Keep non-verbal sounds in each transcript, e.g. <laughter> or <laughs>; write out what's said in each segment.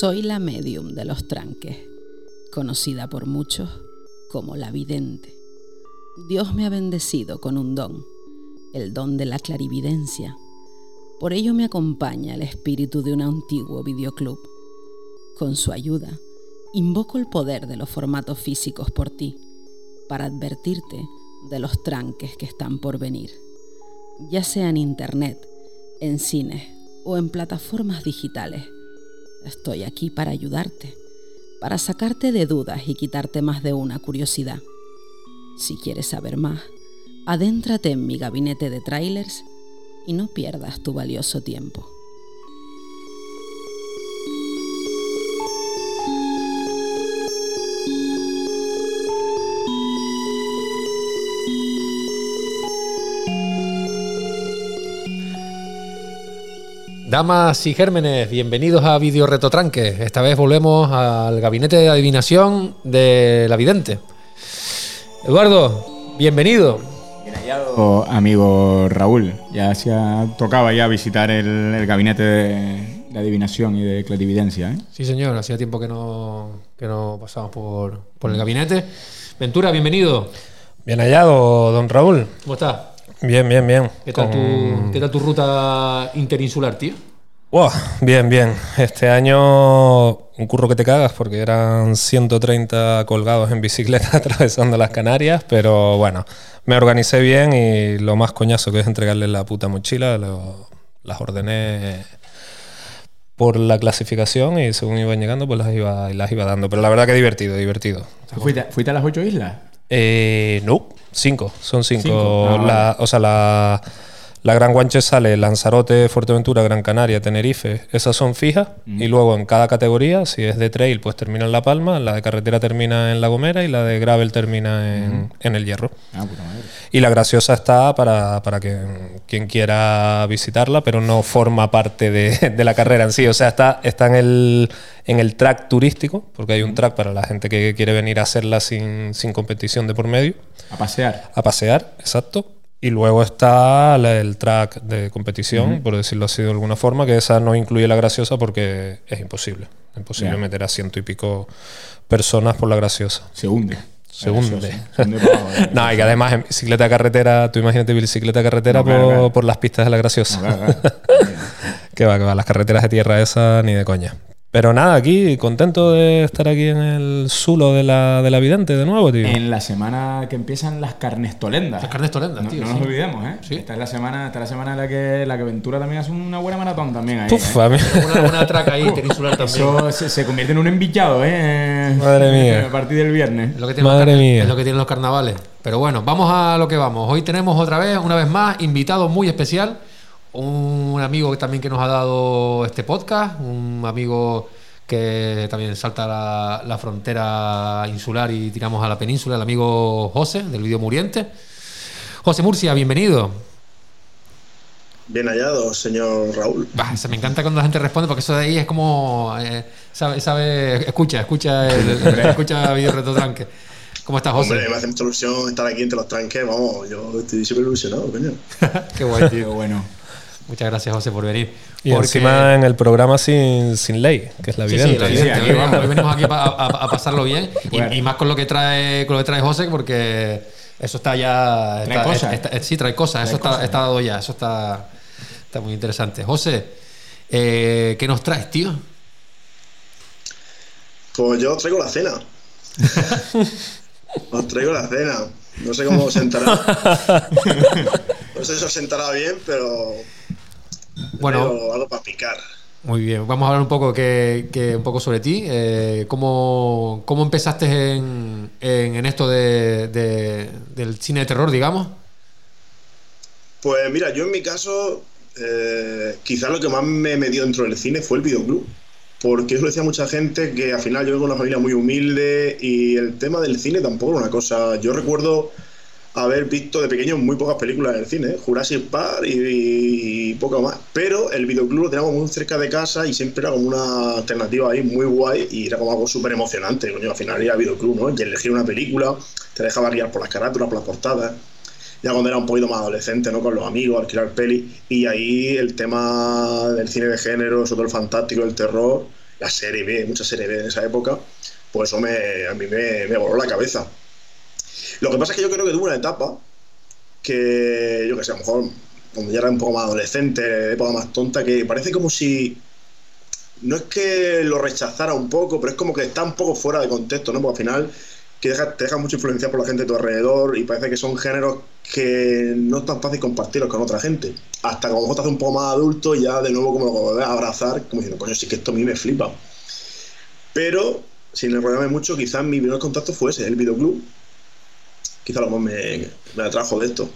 Soy la medium de los tranques, conocida por muchos como la vidente. Dios me ha bendecido con un don, el don de la clarividencia. Por ello me acompaña el espíritu de un antiguo videoclub. Con su ayuda, invoco el poder de los formatos físicos por ti, para advertirte de los tranques que están por venir, ya sea en internet, en cines o en plataformas digitales Estoy aquí para ayudarte, para sacarte de dudas y quitarte más de una curiosidad. Si quieres saber más, adéntrate en mi gabinete de trailers y no pierdas tu valioso tiempo. Damas y gérmenes, bienvenidos a Video Retotranque. Esta vez volvemos al gabinete de adivinación de la vidente. Eduardo, bienvenido. Bien hallado, amigo Raúl. Ya se tocaba ya visitar el, gabinete de, adivinación y de clarividencia. ¿eh? Sí, señor, hacía tiempo que no, que no pasamos por, por el gabinete. Ventura, bienvenido. Bien hallado, don Raúl. ¿Cómo estás? Bien, bien, bien. ¿Qué tal, tu, ¿qué tal tu ruta interinsular, tío? bien, bien. Este año un curro que te cagas porque eran 130 colgados en bicicleta <laughs> atravesando las Canarias, pero bueno, me organicé bien y lo más coñazo que es entregarle la puta mochila, las ordené por la clasificación y según iban llegando pues las iba, las iba dando. Pero la verdad que divertido, divertido. ¿Fuiste, ¿fuiste a las ocho islas? Eh, no, cinco, son cinco. Ah, o sea, la la Gran Guanche sale Lanzarote, Fuerteventura, Gran Canaria, Tenerife. Esas son fijas. Y luego en cada categoría, si es de trail, pues termina en La Palma, la de carretera termina en La Gomera y la de gravel termina en, El Hierro. Ah, puta madre. Y la graciosa está para, para que, quien quiera visitarla, pero no forma parte de, la carrera en sí. O sea, está, está en, el, en el track turístico, porque hay un track para la gente que quiere venir a hacerla sin, sin competición de por medio. A pasear. A pasear, exacto. Y luego está el track de competición, por decirlo así de alguna forma, que esa no incluye la graciosa porque es imposible. Es imposible meter a ciento y pico personas por la graciosa. Se hunde. Se hunde. <laughs> no, y que además en bicicleta de carretera, tú imagínate bicicleta de carretera por, por, las pistas de la graciosa. <laughs> que va, que va, las carreteras de tierra esa ni de coña. Pero nada, aquí contento de estar aquí en el sulo de la, de la vidente de nuevo, tío. En la semana que empiezan las carnestolendas. Las carnestolendas, tío. No, nos olvidemos, ¿eh? Esta es la semana, esta la semana en la que la que Ventura también hace una buena maratón también ahí. Puf, ¿eh? Una, buena traca ahí, <laughs> peninsular también. Eso se, convierte en un envillado, ¿eh? Madre mía. <laughs> A partir del viernes. Es lo que Madre mía. Es lo que tienen los carnavales. Pero bueno, vamos a lo que vamos. Hoy tenemos otra vez, una vez más, invitado muy especial. Un amigo también que nos ha dado este podcast. Un amigo que también salta la, frontera insular y tiramos a la península, el amigo José, del vídeo Muriente. José Murcia, bienvenido. Bien hallado, señor Raúl. se me encanta cuando la gente responde porque eso de ahí es como. Eh, sabe, sabe, escucha, escucha, el, escucha Video Reto Tranque. ¿Cómo estás, José? Hombre, me hace mucha ilusión estar aquí entre los tranques. Vamos, yo estoy súper ilusionado, coño. <laughs> Qué guay, tío, bueno. Muchas gracias, José, por venir. Y encima en el programa sin, sin ley, que es la evidente. Sí, sí, <laughs> hoy venimos aquí a, pasarlo bien y, más con lo que trae con lo que trae José, porque eso está ya. Trae cosas. sí, trae cosas. eso está, está, dado ya. Eso está, está muy interesante. José, eh, ¿qué nos traes, tío? Pues yo os traigo la cena. <laughs> os traigo la cena. No sé cómo os sentará. <laughs> no sé si os sentará bien, pero bueno, algo para picar. Muy bien, vamos a hablar un poco, que, un poco sobre ti. Eh, ¿cómo, empezaste en, esto de, del cine de terror, digamos? Pues mira, yo en mi caso, eh, quizás lo que más me metió dentro del cine fue el videoclub. Porque eso decía mucha gente que al final yo vengo de una familia muy humilde y el tema del cine tampoco era una cosa. Yo recuerdo haber visto de pequeño muy pocas películas en el cine, ¿eh? Jurassic Park y, poco más. Pero el videoclub lo teníamos muy cerca de casa y siempre era como una alternativa ahí muy guay y era como algo súper emocionante. Coño, al final era videoclub, ¿no? Y elegir una película, te dejaba guiar por las carátulas, por las portadas. Ya cuando era un poquito más adolescente, ¿no? Con los amigos, alquilar peli. Y ahí el tema del cine de género, sobre el fantástico, el terror, la serie B, mucha serie B en esa época, pues eso me, a mí me voló la cabeza. Lo que pasa es que yo creo que tuve una etapa que, yo que sé, a lo mejor cuando ya era un poco más adolescente, época más tonta, que parece como si no es que lo rechazara un poco, pero es como que está un poco fuera de contexto, ¿no? Porque al final que te deja mucha influencia por la gente de tu alrededor y parece que son géneros que no es tan fácil compartirlos con otra gente. Hasta que a lo mejor te un poco más adulto y ya de nuevo como a abrazar, como diciendo, coño, sí que esto a mí me flipa. Pero, sin enrollarme mucho, quizás mi primer contacto fue ese, el videoclub. Quizás lo más me, me atrajo de esto.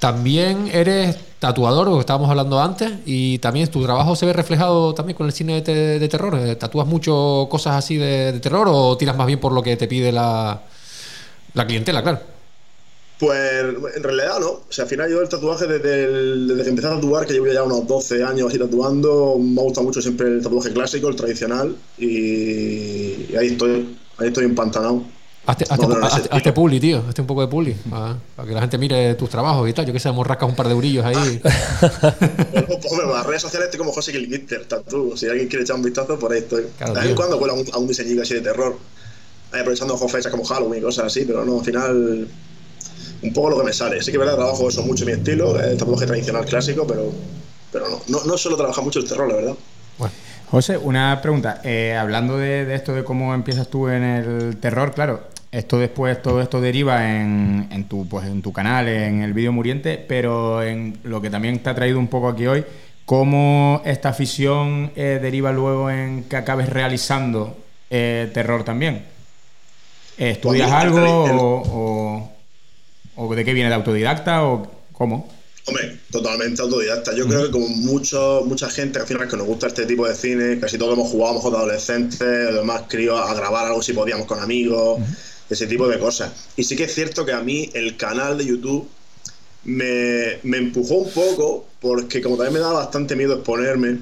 También eres tatuador, lo que estábamos hablando antes, y también tu trabajo se ve reflejado también con el cine de, terror. Eh, ¿Tatúas mucho cosas así de, terror o tiras más bien por lo que te pide la, la clientela, claro? Pues en realidad no. O sea, al final yo el tatuaje desde, desde que empecé a tatuar, que llevo ya unos 12 años así tatuando, me ha gustado mucho siempre el tatuaje clásico, el tradicional, y, y ahí estoy, ahí estoy empantanado. Hazte, hazte, publi, tío. Hazte un poco de publi. Para, que la gente mire tus trabajos y tal. Yo que sé, rascas un par de eurillos ahí. <laughs> <laughs> Hombre, las redes sociales estoy como José Kilgitter, tú. Si alguien quiere echar un vistazo, por ahí estoy. de vez en cuando vuelo a un, a un diseñito así de terror. Ahí aprovechando fechas como Halloween y cosas así, pero no, al final. Un poco lo que me sale. Sí que verdad, trabajo eso mucho mi estilo, el tatuaje tradicional clásico, pero, pero no, no, no suelo trabajar mucho el terror, la verdad. Bueno. José, una pregunta. Eh, hablando de, esto de cómo empiezas tú en el terror, claro, esto después, todo esto deriva en, tu, pues, en tu canal, en el vídeo muriente, pero en lo que también te ha traído un poco aquí hoy, cómo esta afición eh, deriva luego en que acabes realizando eh, terror también. ¿Estudias algo o, de qué viene de autodidacta o cómo? Hombre, totalmente autodidacta. Yo creo que como mucho, mucha gente al final que nos gusta este tipo de cine, casi todos hemos jugado a de adolescentes, además críos a grabar algo si podíamos con amigos, ese tipo de cosas. Y sí que es cierto que a mí el canal de YouTube me, me empujó un poco, porque como también me da bastante miedo exponerme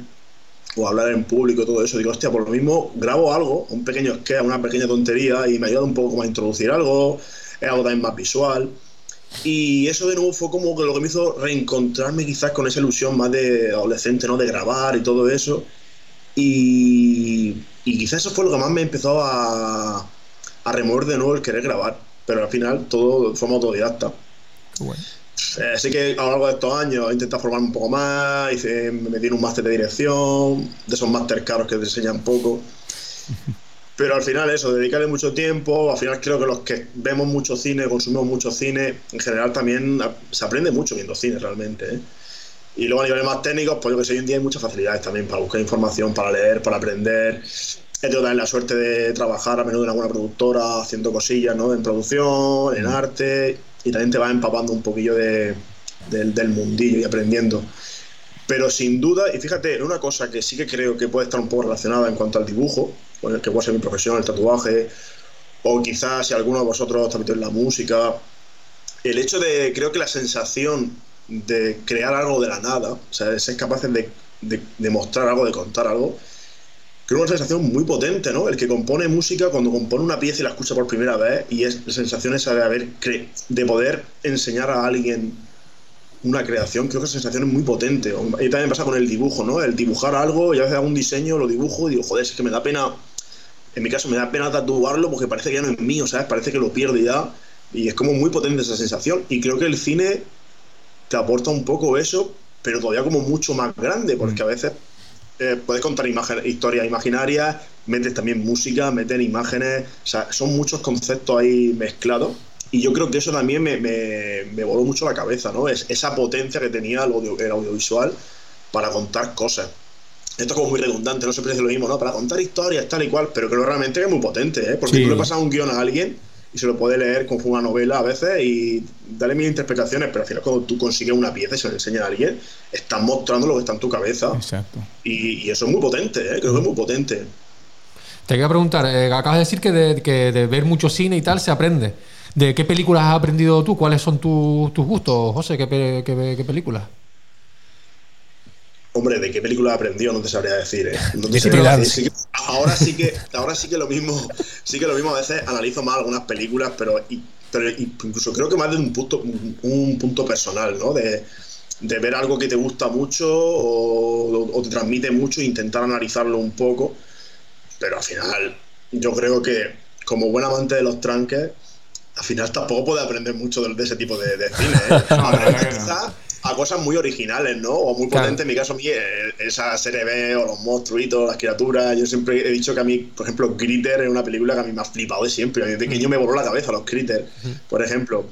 o hablar en público, todo eso, digo, hostia, por lo mismo grabo algo, un pequeño sketch, una pequeña tontería y me ayuda un poco como a introducir algo, es algo también más visual. Y eso de nuevo fue como que lo que me hizo reencontrarme quizás con esa ilusión más de adolescente, ¿no? De grabar y todo eso. Y, y quizás eso fue lo que más me empezó a, a remover de nuevo el querer grabar. Pero al final todo forma autodidacta. Bueno. Eh, así que a lo largo de estos años he intentado formarme un poco más, hice, me metí en un máster de dirección, de esos máster caros que te enseñan poco. <laughs> Pero al final eso, dedicarle mucho tiempo, al final creo que los que vemos mucho cine, consumimos mucho cine, en general también se aprende mucho viendo cine realmente. ¿eh? Y luego a niveles más técnicos, pues yo que sé, hoy en día hay muchas facilidades también para buscar información, para leer, para aprender. He tenido también la suerte de trabajar a menudo en alguna productora haciendo cosillas, ¿no? En producción, en arte, y también te vas empapando un poquillo de, del mundillo y aprendiendo. Pero sin duda, y fíjate, una cosa que sí que creo que puede estar un poco relacionada en cuanto al dibujo, que puede ser mi profesión, el tatuaje, o quizás si alguno de vosotros en la música, el hecho de, creo que la sensación de crear algo de la nada, o sea, ser capaces de, de, mostrar algo, de contar algo, creo una sensación muy potente, ¿no? El que compone música cuando compone una pieza y la escucha por primera vez y es la sensación esa de haber de poder enseñar a alguien una creación, creo que esa sensación es muy potente. Y también pasa con el dibujo, ¿no? El dibujar algo, y a veces hago un diseño, lo dibujo y digo, joder, es que me da pena en mi caso me da pena tatuarlo porque parece que ya no es mío, ¿sabes? Parece que lo pierdo ya. Y es como muy potente esa sensación. Y creo que el cine te aporta un poco eso, pero todavía como mucho más grande, porque a veces eh, puedes contar historias imaginarias, metes también música, metes imágenes, o sea, son muchos conceptos ahí mezclados. Y yo creo que eso también me, me, voló mucho la cabeza, ¿no? Es esa potencia que tenía el audiovisual para contar cosas esto es como muy redundante, no siempre es lo mismo, ¿no? Para contar historias, tal y cual, pero creo realmente que es muy potente, ¿eh? Porque tú le pasas un guion a alguien y se lo puede leer como una novela a veces y darle mil interpretaciones, pero al final cuando tú consigues una pieza y se lo enseñas a alguien, estás mostrando lo que está en tu cabeza. Exacto. Y, eso es muy potente, ¿eh? Creo que es muy potente. Te quería preguntar, eh, acabas de decir que de, que de, ver mucho cine y tal se aprende. ¿De qué películas has aprendido tú? ¿Cuáles son tus gustos, José? ¿Qué, qué, qué películas? Hombre, ¿de qué película aprendió? No te sabría decir, ¿eh? <laughs> ahora sí que, ahora sí que lo mismo, sí que lo mismo a veces analizo más algunas películas, pero, incluso creo que más de un punto, un punto personal, ¿no? De, ver algo que te gusta mucho o, te transmite mucho e intentar analizarlo un poco. pero al final yo creo que como buen amante de los tranques, al final tampoco puede aprender mucho de, ese tipo de, cine. ¿eh? <laughs> a cosas muy originales, ¿no? O muy potentes. En mi caso, a mí, eh, esa serie B o los monstruitos, las criaturas. Yo siempre he dicho que a mí, por ejemplo, Critter es una película que a mí me ha flipado de siempre. Desde pequeño me voló la cabeza los Critter, por ejemplo.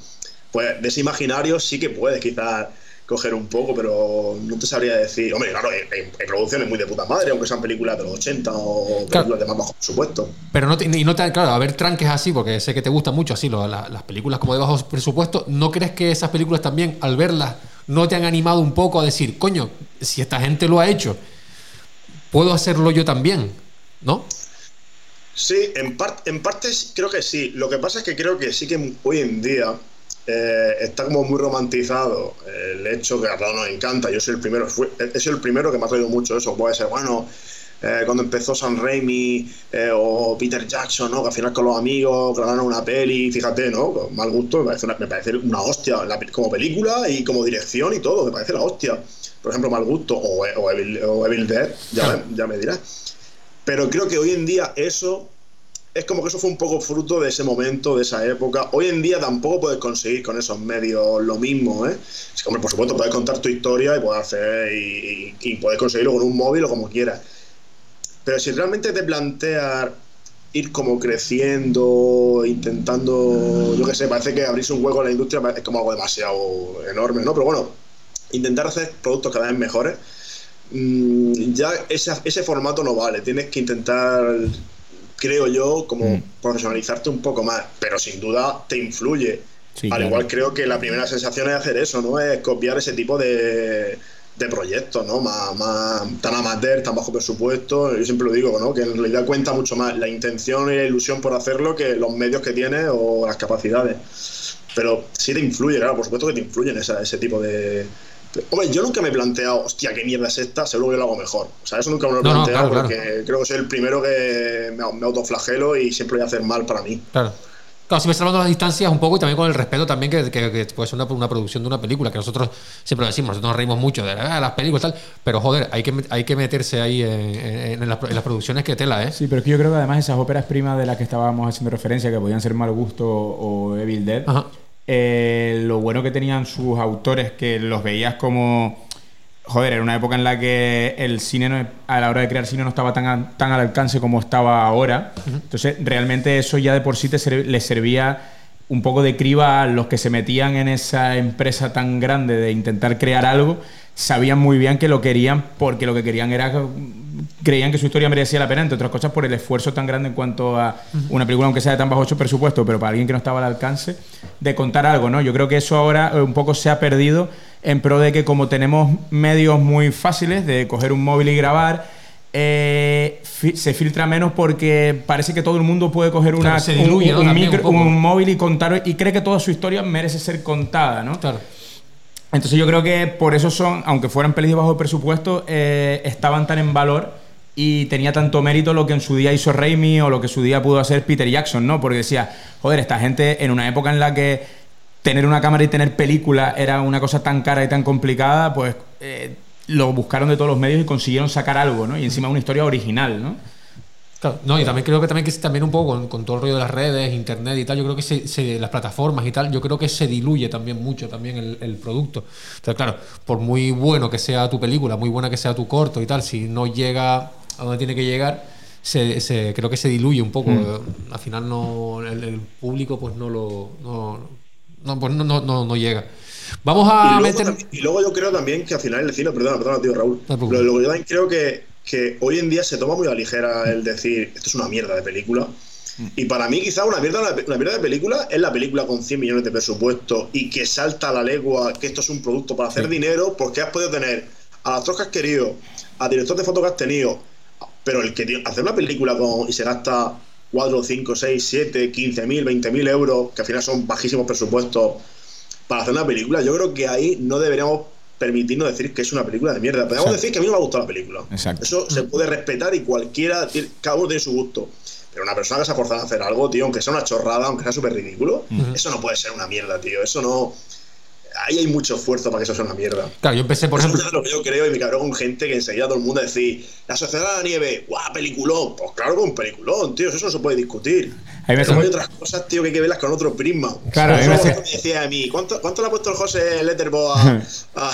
Pues de ese imaginario sí que puedes quizás coger un poco, pero no te sabría decir. Hombre, claro, hay, producciones muy de puta madre, aunque sean películas de los 80 o películas de más bajo presupuesto. Pero no te, y no te, claro, a ver tranques así, porque sé que te gustan mucho así las películas como de bajo presupuesto, ¿no crees que esas películas también, al verlas, no te han animado un poco a decir, coño, si esta gente lo ha hecho, puedo hacerlo yo también, ¿no? Sí, en, parte en partes creo que sí. Lo que pasa es que creo que sí que hoy en día eh, está como muy romantizado el hecho que a todos nos encanta. Yo soy el primero, he sido el primero que me ha traído mucho eso. Puede ser, bueno, eh, cuando empezó Sam Raimi eh, o Peter Jackson, ¿no? que al final con los amigos grabaron una peli, fíjate, ¿no? Con mal gusto, me parece una, hostia como película y como dirección y todo, me parece la hostia. Por ejemplo, mal gusto o, Evil, Dead, ya, ya me dirás. Pero creo que hoy en día eso es como que eso fue un poco fruto de ese momento, de esa época. Hoy en día tampoco puedes conseguir con esos medios lo mismo, ¿eh? Por supuesto, puedes contar tu historia y puedes hacer y, puedes conseguirlo con un móvil o como quieras. Pero si realmente te planteas ir como creciendo, intentando, yo qué sé, parece que abrirse un hueco en la industria es como algo demasiado enorme, ¿no? Pero bueno, intentar hacer productos cada vez mejores, mm, ya ese, ese formato no vale. Tienes que intentar creo yo, como mm. profesionalizarte un poco más, pero sin duda te influye. Al igual creo que la primera sensación es hacer eso, ¿no? Es copiar ese tipo de, de proyectos, ¿no? Más, más, tan amateur, tan bajo presupuesto. Yo siempre lo digo, ¿no? Que en realidad cuenta mucho más la intención y la ilusión por hacerlo que los medios que tienes o las capacidades. Pero sí te influye, claro, por supuesto que te influyen ese tipo de, Hombre, yo nunca me he planteado, hostia, qué mierda es esta, seguro que lo hago mejor. O sea, eso nunca me lo he planteado porque creo que soy el primero que me, autoflagelo y siempre voy a hacer mal para mí. Claro. Claro, si me hablando de las distancias un poco y también con el respeto también que, puede ser una, una, producción de una película, que nosotros siempre lo decimos, nosotros nos reímos mucho de ah, las películas y tal, pero joder, hay que, hay que meterse ahí en, las, producciones que tela, ¿eh? Sí, pero es que yo creo que además esas óperas primas de las que estábamos haciendo referencia, que podían ser Mal Gusto o Evil Dead, eh, lo bueno que tenían sus autores, que los veías como. Joder, era una época en la que el cine, a la hora de crear cine, no estaba tan, tan al alcance como estaba ahora. Entonces, realmente eso ya de por sí te les servía un poco de criba a los que se metían en esa empresa tan grande de intentar crear algo. Sabían muy bien que lo querían porque lo que querían era creían que su historia merecía la pena, entre otras cosas por el esfuerzo tan grande en cuanto a una película, aunque sea de tan bajo presupuesto, pero para alguien que no estaba al alcance, de contar algo, ¿no? Yo creo que eso ahora eh, un poco se ha perdido en pro de que como tenemos medios muy fáciles de coger un móvil y grabar, eh, se filtra menos porque parece que todo el mundo puede coger una, un, móvil y contar y cree que toda su historia merece ser contada, ¿no? Claro. Entonces yo creo que por eso son, aunque fueran pelis de bajo presupuesto, eh, estaban tan en valor y tenía tanto mérito lo que en su día hizo Raimi o lo que en su día pudo hacer Peter Jackson, ¿no? Porque decía, joder, esta gente en una época en la que tener una cámara y tener película era una cosa tan cara y tan complicada, pues eh, lo buscaron de todos los medios y consiguieron sacar algo, ¿no? Y encima una historia original, ¿no? no, y también creo que también que también un poco con, todo el rollo de las redes, internet y tal, yo creo que se, las plataformas y tal, yo creo que se diluye también mucho también el, producto. Entonces, claro, por muy bueno que sea tu película, muy buena que sea tu corto y tal, si no llega a donde tiene que llegar, se, creo que se diluye un poco. Mm. Al final no el, público pues no lo no, pues no, no, no, llega. Vamos a y meter. y luego yo creo también que al final el cine, perdona, perdona, tío Raúl. Pero luego yo también creo que que hoy en día se toma muy a ligera el decir, esto es una mierda de película. Y para mí, quizá una mierda, una mierda de película es la película con 100 millones de presupuesto y que salta a la legua que esto es un producto para hacer dinero, porque has podido tener a las que has querido, a director de foto que has tenido, pero el que hacer una película con, y se gasta 4, 5, 6, 7, 15 mil, 20 mil euros, que al final son bajísimos presupuestos para hacer una película, yo creo que ahí no deberíamos permitirnos decir que es una película de mierda. Podemos decir que a mí no me ha gustado la película. Eso se puede respetar y cualquiera, cada uno tiene su gusto. Pero una persona que se ha forzado a hacer algo, tío, aunque sea una chorrada, aunque sea súper ridículo, eso no puede ser una mierda, tío. Eso no. Ahí hay mucho esfuerzo para que eso sea una mierda. Claro, yo empecé, por Eso ejemplo. es lo que yo creo y me cabrón con gente que enseguida todo el mundo decir, la sociedad de la nieve, guau, peliculón. Pues claro que un peliculón, tío, eso no se puede discutir. A mí me Pero hace hay otras cosas, tío, que hay que verlas con otro prisma. Claro, a mí me hace- me decía a mí, ¿cuánto, ¿cuánto le ha puesto el José Letterboxd a, <laughs> a,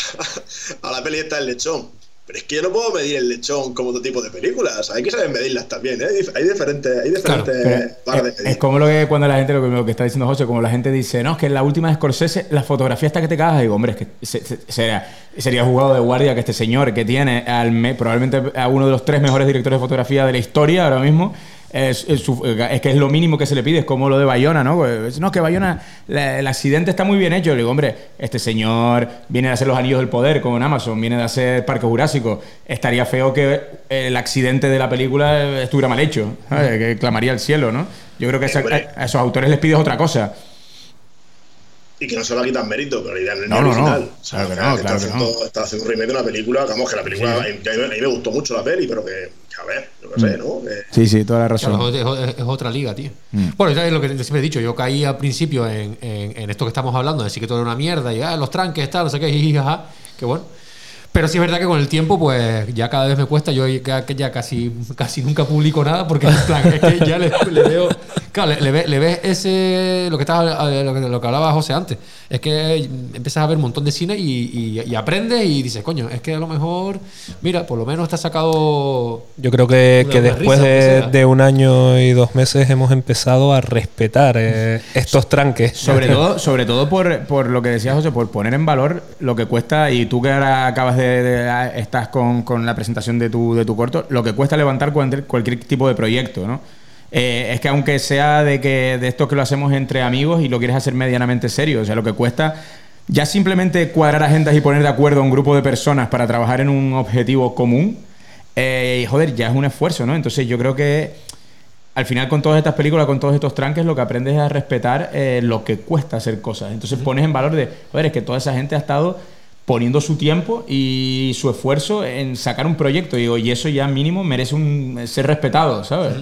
a la peli esta del lechón? Pero es que yo no puedo medir el lechón como otro tipo de películas. Hay que saber medirlas también, ¿eh? Hay dif- Hay diferentes, hay Claro, diferentes de medir. es como lo que cuando la gente, lo que, está diciendo José, como la gente dice, no, es que en la última de Scorsese, la fotografía está que te cagas. Digo, hombre, es que se- se- sería, sería jugado de guardia que este señor que tiene al me- probablemente a uno de los tres mejores directores de fotografía de la historia ahora mismo. Es, es su- es que es lo mínimo que se le pide, es como lo de Bayona, ¿no? Pues, No, que Bayona, la- el accidente está muy bien hecho. Le digo, hombre, este señor viene de hacer los anillos del poder como en Amazon, viene de hacer Parque Jurásico. Estaría feo que el accidente de la película estuviera mal hecho, ¿sabes? que clamaría al cielo, ¿no? Yo creo que esa- a esos autores les pides otra cosa. Y que no se va a quitar mérito, pero la idea no es No, no, no. original. O sea, Claro que no, claro que haciendo, está haciendo un remake de una película, vamos, que la película, a, mí, a mí me gustó mucho la peli, pero que a ver, yo qué sé, ¿no? Sí, sí, toda la razón. Claro, es, otra liga, tío. Mm. Bueno, ya es lo que siempre he dicho. Yo caí al principio en, en- en esto que estamos hablando, de decir que todo era una mierda y ah, los tranques, tal, no sé qué, <laughs> jiji, jaja, que bueno. Pero sí es verdad que con el tiempo, pues ya cada vez me cuesta. Yo ya, que ya casi, casi nunca publico nada porque en plan, es que ya le, le veo. Claro, le, le ve- le ves ese. Lo que, estaba, lo, que, lo que hablaba José antes. Es que empiezas a ver un montón de cine y, y- y aprendes y dices, coño, es que a lo mejor. Mira, por lo menos te ha sacado. Yo creo que, que después risa, de, un año y dos meses hemos empezado a respetar eh, estos tranques. Sobre <laughs> todo, sobre todo por, por lo que decía José, por poner en valor lo que cuesta, y tú que ahora acabas de, de- estás con, con la presentación de tu, de tu corto, lo que cuesta levantar cualquier, cualquier tipo de proyecto, ¿no? Eh, es que aunque sea de que de esto que lo hacemos entre amigos y lo quieres hacer medianamente serio, o sea, lo que cuesta ya simplemente cuadrar agendas y poner de acuerdo a un grupo de personas para trabajar en un objetivo común, eh, joder, ya es un esfuerzo, ¿no? Entonces yo creo que al final con todas estas películas, con todos estos tranques, lo que aprendes es a respetar eh, lo que cuesta hacer cosas. Entonces pones en valor de, joder, es que toda esa gente ha estado poniendo su tiempo y su esfuerzo en sacar un proyecto. Digo, y eso ya mínimo merece un, ser respetado, ¿sabes?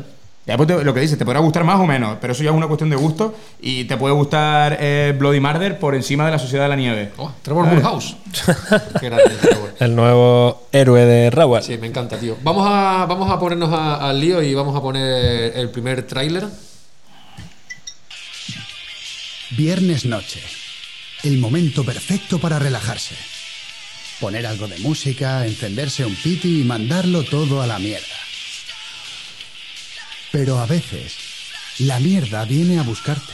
Ya después te- lo que dices, te podrá gustar más o menos, pero eso ya es una cuestión de gusto y te puede gustar eh, Bloody Murder por encima de la Sociedad de la Nieve. Oh, Trevor Mulhouse. <laughs> Qué grande, Trevor. El nuevo héroe de Rawal. Sí, me encanta, tío. Vamos a, vamos a ponernos a- al lío y vamos a poner el primer tráiler. Viernes noche. El momento perfecto para relajarse. Poner algo de música, encenderse un piti y mandarlo todo a la mierda. Pero a veces, la mierda viene a buscarte.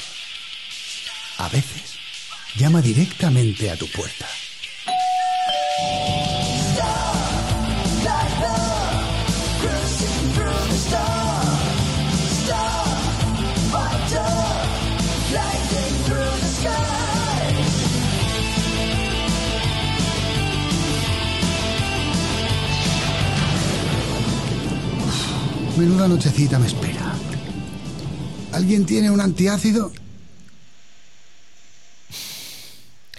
A veces, llama directamente a tu puerta. Menuda nochecita me espera. ¿Alguien tiene un antiácido?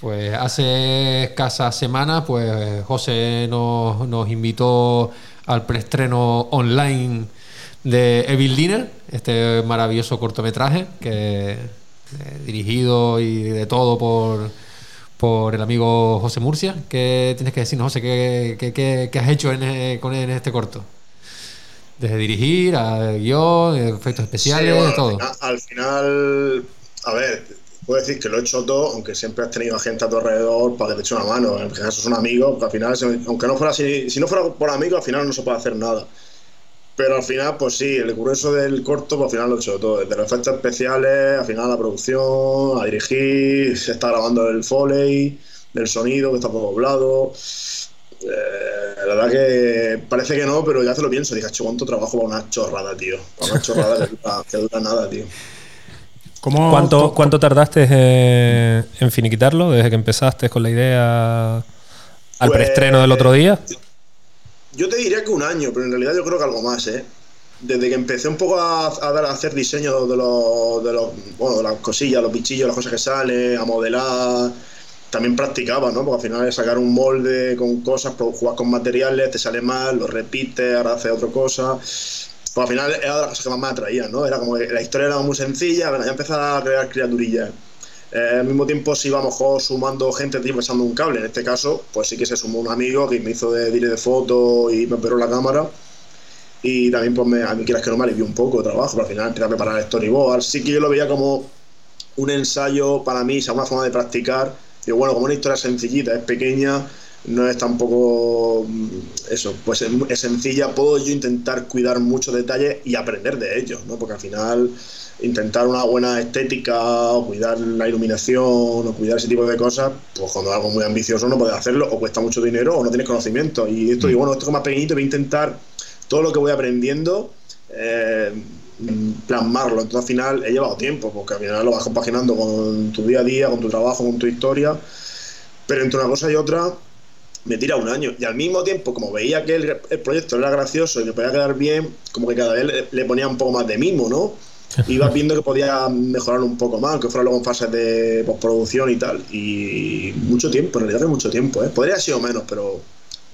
Pues hace escasas semanas, pues José nos, invitó al preestreno online de Evil Dinner, este maravilloso cortometraje que eh, dirigido y de todo por, por el amigo José Murcia. ¿Qué tienes que decirnos, José? ¿Qué, has hecho en, eh, con en este corto? Desde dirigir, a guion, efectos especiales, Sí, bueno, todo. Al final, al final, a ver, puedo decir que lo he hecho todo, aunque siempre has tenido a gente a tu alrededor para que te eche una mano. En general, son amigos, porque al final, aunque no fuera así, si no fuera por amigos, al final no se puede hacer nada. Pero al final, pues sí, el grueso del corto, pues al final lo he hecho todo. Desde los efectos especiales, al final la producción, a dirigir, se está grabando el foley, del sonido, que está todo doblado. Eh, la verdad que parece que no, pero ya te lo pienso. Dije, "Acho, ¿cuánto trabajo para una chorrada, tío? Para una chorrada que dura, que dura nada, tío. ¿Cómo, ¿Cuánto, cómo- ¿Cuánto tardaste eh, en finiquitarlo desde que empezaste con la idea al Pues- preestreno del otro día? Yo te diría que un año, pero en realidad yo creo que algo más, ¿eh? Desde que empecé un poco a, a dar a hacer diseño de los, de los, bueno, de las cosillas, los bichillos, las cosas que salen, a modelar, también practicaba, ¿no? Porque al final es sacar un molde con cosas, jugar con materiales, te sale mal, lo repites, ahora haces otra cosa. Pues al final era de las cosas que más me atraían, ¿no? Era como que la historia era muy sencilla, bueno, ya empezaba a crear criaturillas. Eh, al mismo tiempo, si vamos sumando gente, pasando un cable. En este caso, pues sí que se sumó un amigo que me hizo de dire de foto y me operó la cámara. Y también, pues me, a mí quieras que no me alivió un poco de trabajo, pero al final empecé a preparar el storyboard. Sí que yo lo veía como un ensayo para mí, o una forma de practicar. Y bueno, como una historia sencillita, es pequeña, no es tampoco mm, eso, pues es, sencilla, puedo yo intentar cuidar muchos detalles y aprender de ellos, ¿no? Porque al final intentar una buena estética o cuidar la iluminación o cuidar ese tipo de cosas, pues cuando es algo muy ambicioso no puedes hacerlo o cuesta mucho dinero o no tienes conocimiento. Y esto, digo, bueno, esto es más pequeñito, voy a intentar todo lo que voy aprendiendo. Eh, plasmarlo. Entonces al final he llevado tiempo, porque al final lo vas compaginando con tu día a día, con tu trabajo, con tu historia. Pero entre una cosa y otra me tira un año. Y al mismo tiempo, como veía que el, proyecto era gracioso y que podía quedar bien, como que cada vez le, ponía un poco más de mimo, ¿no? <laughs> Iba viendo que podía mejorar un poco más, que fuera luego en fases de postproducción y tal. Y mucho tiempo, en realidad es mucho tiempo, ¿eh? Podría haber sido menos, pero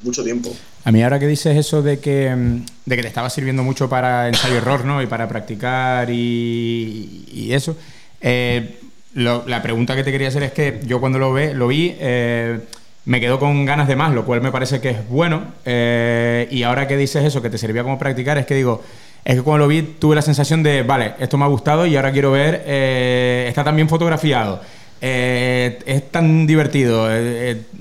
mucho tiempo. A mí ahora que dices eso de que, mm, de que te estaba sirviendo mucho para ensayo-error, ¿no? Y para practicar y, eso. Eh, la pregunta que te quería hacer es que yo cuando lo, ve, lo vi... Eh, me quedo con ganas de más, lo cual me parece que es bueno. Eh, y ahora que dices eso, que te servía como practicar, es que digo, es que cuando lo vi tuve la sensación de, vale, esto me ha gustado y ahora quiero ver, está tan bien fotografiado, eh, es tan divertido,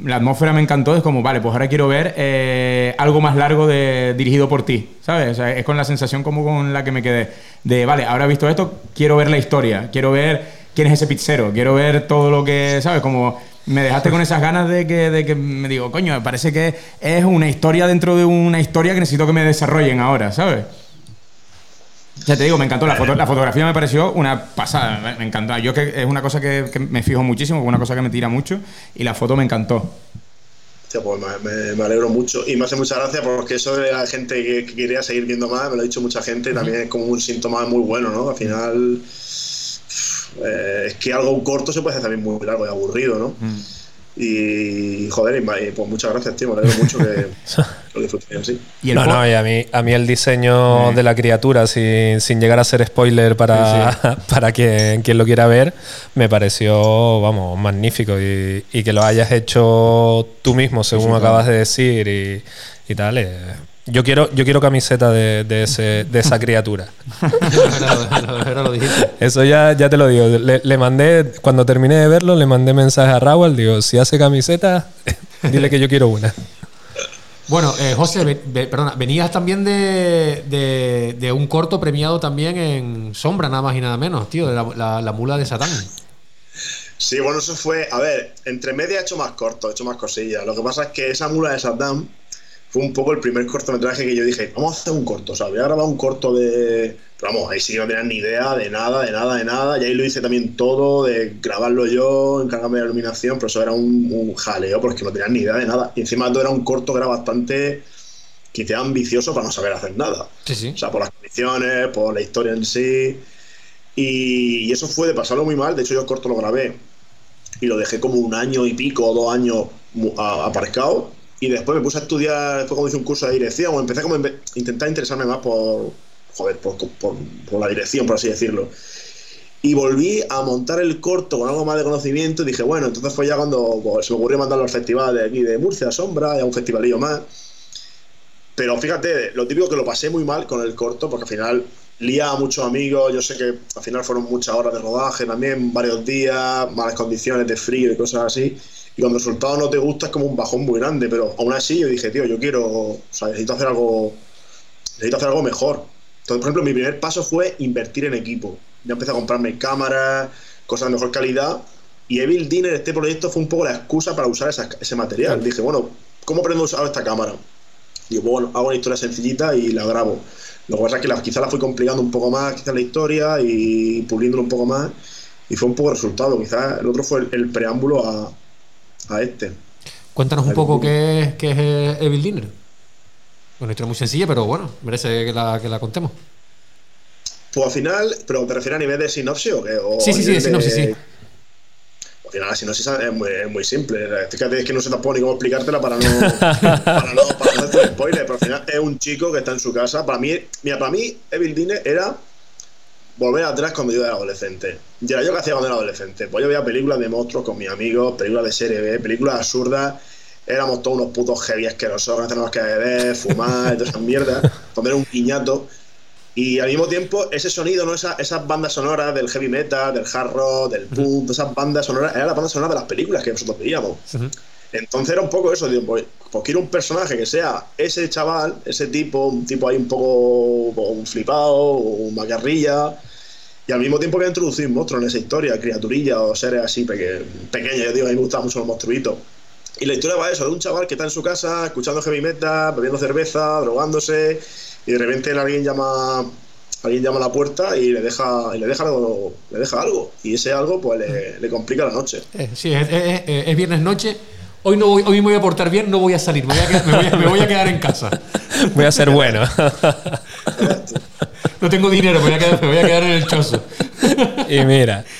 la atmósfera me encantó, es como, vale, pues ahora quiero ver algo más largo de, dirigido por ti, ¿sabes? es con la sensación como con la que me quedé, de, vale, ahora he visto esto, quiero ver la historia, quiero ver quién es ese pizzero, quiero ver todo lo que, ¿sabes? Como me dejaste con esas ganas de que, de que me digo, coño, me parece que es una historia dentro de una historia que necesito que me desarrollen ahora, ¿sabes? Ya te digo, me encantó. La, foto, la fotografía me pareció una pasada, me, encantó. Yo que es una cosa que, me fijo muchísimo, es una cosa que me tira mucho, y la foto me encantó. pues me, alegro mucho y me hace mucha gracia porque eso de la gente que, quería seguir viendo más, me lo ha dicho mucha gente, también es como un síntoma muy bueno, ¿no? Al final eh, es que algo corto se puede hacer también muy largo y aburrido, ¿no? Mm. Y joder, y, pues muchas gracias, tío. Me alegro mucho que <laughs> lo disfrutes así. ¿Y no, no, y a mí, a mí el diseño de la criatura, sin, llegar a ser spoiler para, <laughs> para quien, quien, lo quiera ver, me pareció, vamos, magnífico. Y, y que lo hayas hecho tú mismo, según acabas de decir, y, y tal, eh, yo quiero, yo quiero camiseta de, de, ese, de esa criatura. <laughs> Eso ya, ya te lo digo. Le, mandé, cuando terminé de verlo, le mandé mensaje a Raúl. Digo, si hace camiseta, <laughs> dile que yo quiero una. Bueno, eh, José, perdona, venías también de, de, un corto premiado también en Sombra, nada más y nada menos, tío, de la, la, mula de Satán. Sí, bueno, eso fue, a ver, entre media he hecho más corto, he hecho más cosillas. Lo que pasa es que esa mula de Satán fue un poco el primer cortometraje que yo dije, vamos a hacer un corto, o sea, voy a grabar un corto de... Pero vamos, ahí sí no tenía ni idea de nada, de nada, de nada, y ahí lo hice también todo, de grabarlo yo, encargarme de la iluminación, pero eso era un, jaleo, porque no tenía ni idea de nada. Y encima todo era un corto que era bastante, quizá ambicioso para no saber hacer nada. Sí, sí. O sea, por las condiciones, por la historia en sí. Y, eso fue de pasarlo muy mal, de hecho yo el corto lo grabé y lo dejé como un año y pico o dos años aparcado y después me puse a estudiar, después como hice un curso de dirección, o empecé como a intentar interesarme más por, joder, por, por, la dirección, por así decirlo. Y volví a montar el corto con algo más de conocimiento y dije, bueno, entonces fue ya cuando pues, se me ocurrió mandarlo al festival de aquí de Murcia, Sombra, y a un festivalillo más. Pero fíjate, lo típico que lo pasé muy mal con el corto, porque al final lía a muchos amigos, yo sé que al final fueron muchas horas de rodaje también, varios días, malas condiciones de frío y cosas así y cuando el resultado no te gusta es como un bajón muy grande, pero aún así yo dije, tío, yo quiero, o sea, necesito hacer algo, necesito hacer algo mejor. Entonces, por ejemplo, mi primer paso fue invertir en equipo. Ya empecé a comprarme cámaras, cosas de mejor calidad, y Evil Dinner, este proyecto, fue un poco la excusa para usar ese material. Dije, bueno, ¿cómo aprendo a usar esta cámara? Y bueno, hago una historia sencillita y la grabo. Lo que pasa es que la, quizá la fui complicando un poco más, quizá la historia, y puliéndolo un poco más, y fue un poco resultado. Quizás el otro fue el preámbulo a, a este. Cuéntanos un poco qué es, qué es Evil Dinner. Una historia muy sencilla, pero bueno, merece que la, que la contemos. Pues al final, pero ¿te refieres a nivel de sinopsis o qué? sí, sí, sí, de sinopsis, sí. Al final la sinopsis es muy, es muy simple. Fíjate, es que no sé tampoco ni cómo explicártela para no, <laughs> para no, para no hacer spoiler, pero al final es un chico que está en su casa. Para mí, mira, para mí Evil Dinner era volver atrás cuando yo era adolescente. Y era yo que hacía cuando era adolescente. Pues yo veía películas de monstruos con mis amigos, películas de serie B, películas absurdas. Éramos todos unos putos heavy asquerosos que teníamos que beber, fumar, todas esas mierdas. <laughs> Era un piñato. Y al mismo tiempo, ese sonido, ¿no? Esa, esas bandas sonoras del heavy metal, del hard rock, del punk, esas bandas sonoras, era la banda sonora de las películas que nosotros veíamos. Entonces era un poco eso, digo, pues, pues, quiero un personaje que sea ese chaval, ese tipo, un tipo ahí un poco un flipado, un macarrilla, y al mismo tiempo que introducir monstruos en esa historia, criaturillas o seres así pequeños, yo digo, a mí me gustaban mucho los monstruitos. Y la historia va eso, de un chaval que está en su casa escuchando heavy metal, bebiendo cerveza, drogándose, y de repente alguien llama alguien llama a la puerta y le deja y le deja algo, le deja algo. Y ese algo pues le, complica la noche. Eh, sí es, viernes noche hoy no voy, hoy me voy a portar bien no voy a salir me voy a quedar, en casa. <laughs> Voy a ser bueno. <laughs> No tengo dinero me voy a quedar, me voy a quedar en el chozo. Y mira. <laughs>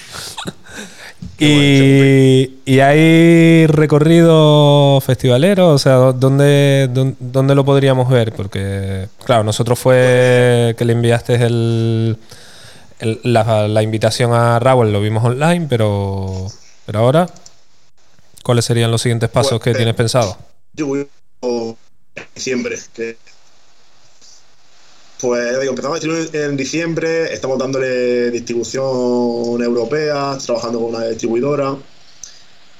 Y, hay recorrido festivalero, o sea, ¿dónde, ¿dónde, lo podríamos ver? Porque, claro, nosotros fue que le enviaste el, la, invitación a Raúl, lo vimos online, pero, pero ahora, ¿cuáles serían los siguientes pasos que pues, tienes pensado? Yo voy en diciembre, que pues digo, empezamos a distribuir en diciembre, estamos dándole distribución europea, trabajando con una distribuidora.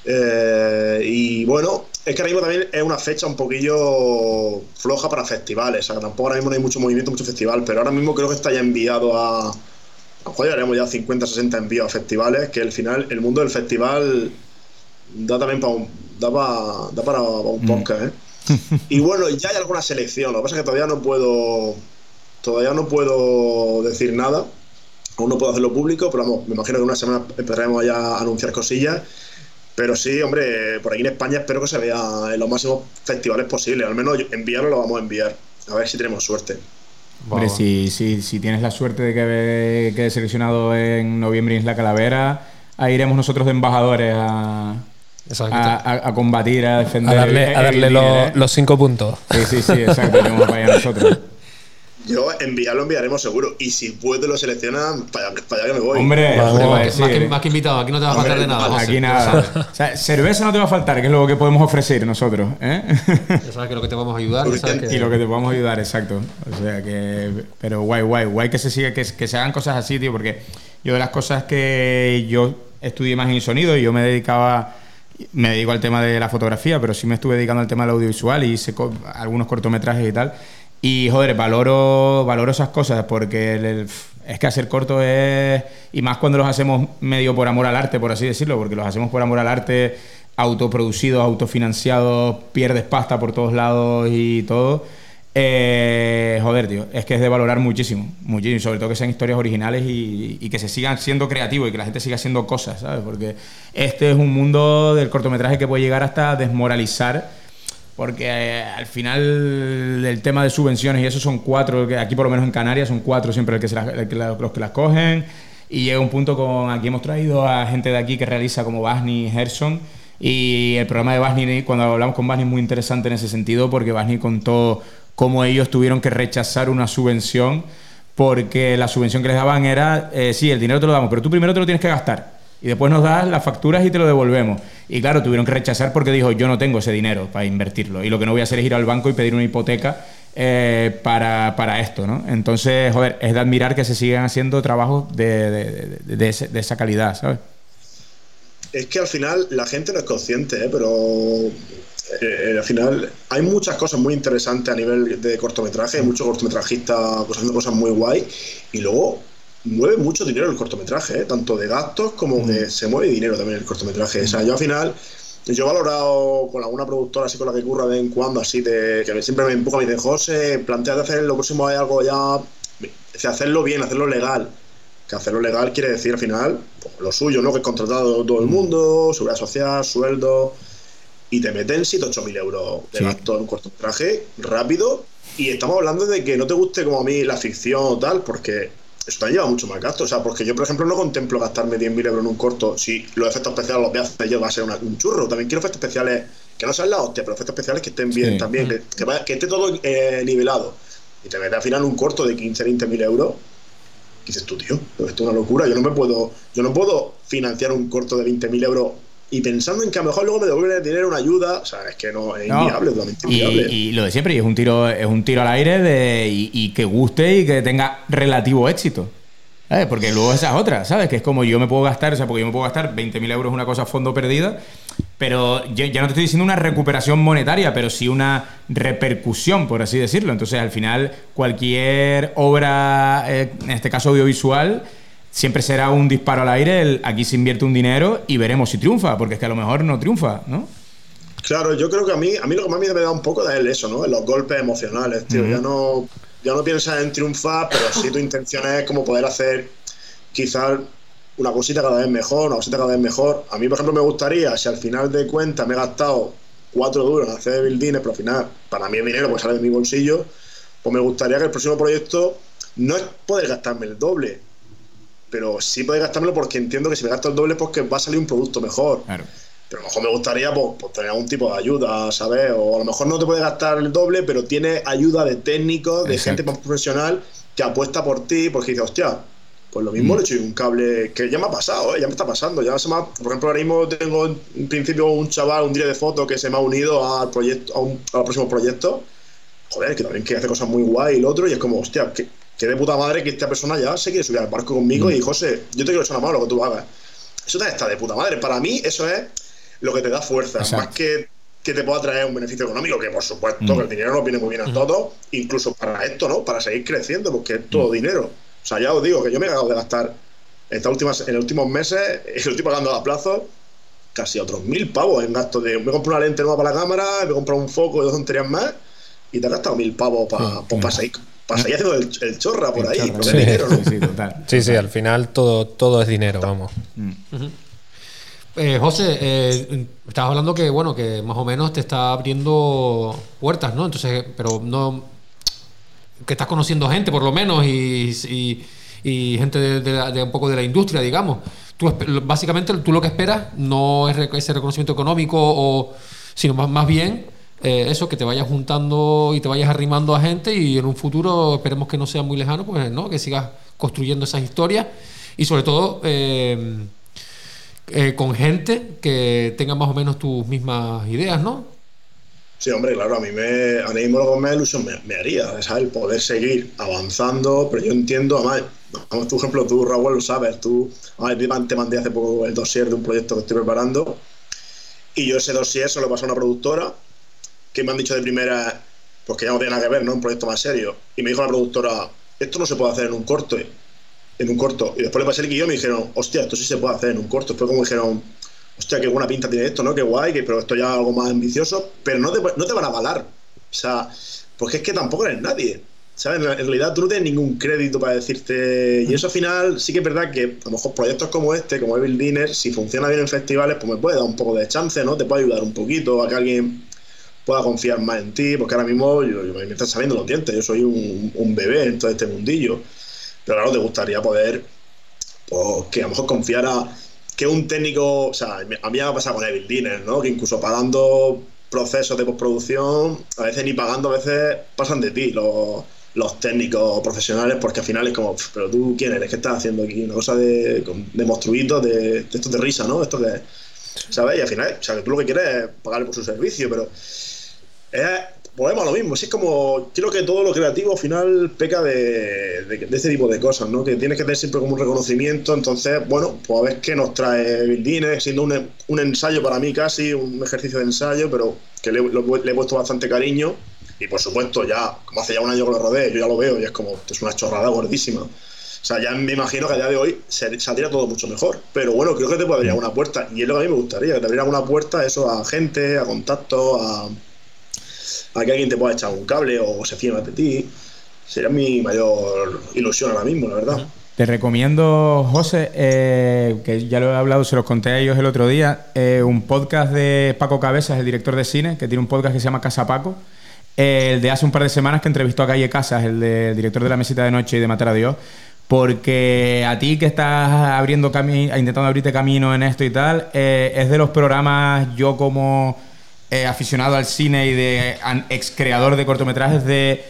Eh, y bueno, es que ahora mismo también es una fecha un poquillo floja para festivales. O sea, tampoco ahora mismo no hay mucho movimiento, mucho festival, pero ahora mismo creo que está ya enviado a. A lo mejor haremos ya 50, 60 envíos a festivales, que al final el mundo del festival da también para un, da para, da para, un mm. podcast, ¿eh? <laughs> y bueno, ya hay alguna selección, lo que pasa es que todavía no puedo Todavía no puedo decir nada, aún no puedo hacerlo público, pero vamos, me imagino que en una semana empezaremos ya a anunciar cosillas. Pero sí, hombre, por aquí en España espero que se vea en los máximos festivales posibles. Al menos enviarlo lo vamos a enviar. A ver si tenemos suerte. Hombre, si, si, si, tienes la suerte de que quede seleccionado en noviembre en La Calavera, ahí iremos nosotros de embajadores a, a, combatir, a defender. A darle, a darle los, cinco puntos. Sí, sí, sí, exacto. para nosotros. Yo enviarlo enviaremos seguro. Y si puede lo seleccionan, para, allá que me voy. Hombre, más, que, invitado, aquí no te va a faltar de nada. Aquí nada. O sea, cerveza no te va a faltar, que es lo que podemos ofrecer nosotros. ¿eh? Ya sabes que lo que te vamos a ayudar. Y lo que te podemos ayudar, exacto. O sea que. Pero guay, guay, guay que se siga, que, que se hagan cosas así, tío, porque yo de las cosas que yo estudié más en sonido y yo me dedicaba me dedico al tema de la fotografía, pero sí me estuve dedicando al tema del audiovisual y hice algunos cortometrajes y tal. Y joder, valoro, valoro esas cosas porque es que hacer corto es. Y más cuando los hacemos medio por amor al arte, por así decirlo, porque los hacemos por amor al arte, autoproducidos, autofinanciados, pierdes pasta por todos lados y todo. Eh, joder, tío, es que es de valorar muchísimo, muchísimo, sobre todo que sean historias originales y, y, que se sigan siendo creativos y que la gente siga haciendo cosas, ¿sabes? Porque este es un mundo del cortometraje que puede llegar hasta desmoralizar porque eh, al final el tema de subvenciones y eso son cuatro, aquí por lo menos en Canarias son cuatro siempre los que las cogen y llega un punto con, aquí hemos traído a gente de aquí que realiza como Basni Gerson y el programa de Basni, cuando hablamos con Basni es muy interesante en ese sentido porque Basni contó cómo ellos tuvieron que rechazar una subvención porque la subvención que les daban era, eh, sí, el dinero te lo damos, pero tú primero te lo tienes que gastar y después nos das las facturas y te lo devolvemos. Y claro, tuvieron que rechazar porque dijo, yo no tengo ese dinero para invertirlo y lo que no voy a hacer es ir al banco y pedir una hipoteca eh, para, esto, ¿no? Entonces, joder, es de admirar que se sigan haciendo trabajos de, de, esa calidad, ¿sabes? Es que al final la gente no es consciente, ¿eh? pero eh, al final hay muchas cosas muy interesantes a nivel de cortometraje, hay muchos cortometrajistas haciendo cosas muy guay y luego mueve mucho dinero el cortometraje, ¿eh? tanto de gastos como que mm. se mueve dinero también el cortometraje. O sea, yo al final, yo he valorado con alguna productora así con la que curra de vez en cuando, así de que siempre me empuja, me dice, José, plantea de hacer lo próximo hay algo ya, hacerlo bien, hacerlo legal. Que hacerlo legal quiere decir al final pues, lo suyo, ¿no? Que es contratado todo el mm. mundo, seguridad social, sueldo, y te meten 7 8 mil euros de gasto en un cortometraje rápido. Y estamos hablando de que no te guste como a mí la ficción o tal, porque eso te lleva mucho más gasto. O sea, porque yo, por ejemplo, no contemplo gastarme 10.000 euros en un corto si los efectos especiales los voy a hacer yo, va a ser un churro. También quiero efectos especiales que no sean la hostia, pero efectos especiales que estén bien también, que, esté todo eh, nivelado. Y te metes al final un corto de 15, 20 mil euros. dices tú, tío, esto es una locura, yo no me puedo, yo no puedo financiar un corto de 20.000 euros y pensando en que a lo mejor luego me devuelven el dinero una ayuda, o sea, es que no, es inviable, totalmente inviable. Y, lo de siempre, y es un tiro, es un tiro al aire de, y, que guste y que tenga relativo éxito. ¿Sabes? Porque luego esa es otra, ¿sabes? Que es como yo me puedo gastar, o sea, porque yo me puedo gastar 20.000 euros una cosa a fondo perdida, pero ya no te estoy diciendo una recuperación monetaria, pero sí una repercusión, por así decirlo. Entonces, al final, cualquier obra, eh, en este caso audiovisual, siempre será un disparo al aire, aquí se invierte un dinero y veremos si triunfa, porque es que a lo mejor no triunfa, ¿no? Claro, yo creo que a mí, a mí lo que más me da un poco es eso, ¿no? Los golpes emocionales, tío. Ya no ya no piensas en triunfar, pero sí tu intención es como poder hacer quizás una cosita cada vez mejor, una cosita cada vez mejor. A mí, por ejemplo, me gustaría, si al final de cuentas me he gastado cuatro duros en hacer buildings, pero al final para mí es dinero porque sale de mi bolsillo, pues me gustaría que el próximo proyecto no es poder gastarme el doble, pero sí poder gastármelo porque entiendo que si me gasto el doble, pues que va a salir un producto mejor. Claro. Pero a lo mejor me gustaría pues, pues, tener algún tipo de ayuda, ¿sabes? O a lo mejor no te puede gastar el doble, pero tiene ayuda de técnicos, de gente más profesional que apuesta por ti, porque dice, hostia, pues lo mismo mm. le echo un cable que ya me ha pasado, ¿eh? ya me está pasando. Ya se me por ejemplo, ahora mismo tengo en principio un chaval, un día de foto que se me ha unido al proyecto, a un, al próximo proyecto. Joder, que también que hace cosas muy guay y el otro, y es como, hostia, que, de puta madre que esta persona ya se quiere subir al barco conmigo mm. y José, yo te quiero echar una mano lo que tú hagas. Eso también está de puta madre. Para mí, eso es lo que te da fuerza, más que que te pueda traer un beneficio económico, que por supuesto que el dinero no viene muy bien a todos, incluso para esto, ¿no? Para seguir creciendo, porque es todo dinero. O sea, ya os digo que yo me he acabado de gastar estas últimas, en los últimos meses, <laughs> lo estoy pagando a plazo, casi otros mil pavos en gasto de. Me compro una lente nueva para la cámara, me compro un foco y dos tonterías más, y te has gastado mil pavos para pues, seguir, haciendo el, chorra por ahí. Sí, dinero, ¿no? sí, sí, sí, al final todo, todo es dinero, vamos. Mm. Eh, José, eh, estabas hablando que bueno que más o menos te está abriendo puertas, ¿no? Entonces, pero no que estás conociendo gente por lo menos y, gente de, un poco de la industria, digamos. Tú, básicamente tú lo que esperas no es ese reconocimiento económico, o, sino más, más bien eh, eso, que te vayas juntando y te vayas arrimando a gente y en un futuro esperemos que no sea muy lejano, pues no, que sigas construyendo esas historias y sobre todo... Eh, eh, con gente que tenga más o menos tus mismas ideas, ¿no? Sí, hombre, claro, a mí me, a mí que me ilusión me, haría, ¿sabes? El poder seguir avanzando, pero yo entiendo, además, como tu ejemplo, tú, Raúl, lo sabes, tú, te mandé hace poco el dossier de un proyecto que estoy preparando, y yo ese dossier se lo pasé a una productora, que me han dicho de primera, pues que ya no tiene nada que ver, ¿no? Un proyecto más serio, y me dijo la productora, esto no se puede hacer en un corto, en un corto. Y después le pasé el guion y me dijeron, hostia, esto sí se puede hacer en un corto. Fue como dijeron, hostia, qué buena pinta tiene esto, ¿no? Qué guay, que, pero esto ya es algo más ambicioso. Pero no te, no te van a avalar. O sea, porque es que tampoco eres nadie. ¿Sabes? En realidad tú no tienes ningún crédito para decirte. Y eso al final sí que es verdad que a lo mejor proyectos como este, como Evil Dinner, si funciona bien en festivales, pues me puede dar un poco de chance, ¿no? Te puede ayudar un poquito a que alguien pueda confiar más en ti, porque ahora mismo yo, me están saliendo los dientes, yo soy un, un bebé en todo este mundillo. Pero claro, te gustaría poder, pues, que a lo mejor confiara que un técnico, o sea, a mí me ha pasado con Evil Dinner, ¿no? Que incluso pagando procesos de postproducción, a veces ni pagando, a veces pasan de ti los, los técnicos profesionales, porque al final es como, pero tú quién eres, ¿qué estás haciendo aquí? Una cosa de, de monstruitos, de, de esto de risa, ¿no? Esto que, ¿sabes? Y al final, o sea, que tú lo que quieres es pagarle por su servicio, pero es volvemos a lo mismo. es como, creo que todo lo creativo al final peca de, de, este tipo de cosas, ¿no? Que tienes que tener siempre como un reconocimiento. Entonces, bueno, pues a ver qué nos trae Bildine, siendo un, un, ensayo para mí casi, un ejercicio de ensayo, pero que le, he puesto bastante cariño. Y por supuesto, ya, como hace ya un año que lo rodé, yo ya lo veo y es como, es una chorrada gordísima. O sea, ya me imagino que a día de hoy saldría todo mucho mejor. Pero bueno, creo que te puede abrir una puerta. Y es lo que a mí me gustaría, que te abriera una puerta eso a gente, a contactos, a a que alguien te pueda echar un cable o se fíe de ti. Sería mi mayor ilusión ahora mismo, la verdad. Te recomiendo, José, eh, que ya lo he hablado, se los conté a ellos el otro día, eh, un podcast de Paco Cabezas, el director de cine, que tiene un podcast que se llama Casa Paco. el de hace un par de semanas que entrevistó a Calle Casas, el, de, director de La Mesita de Noche y de Matar a Dios. Porque a ti que estás abriendo intentando abrirte camino en esto y tal, eh, es de los programas yo como eh, aficionado al cine y de ex creador de cortometrajes de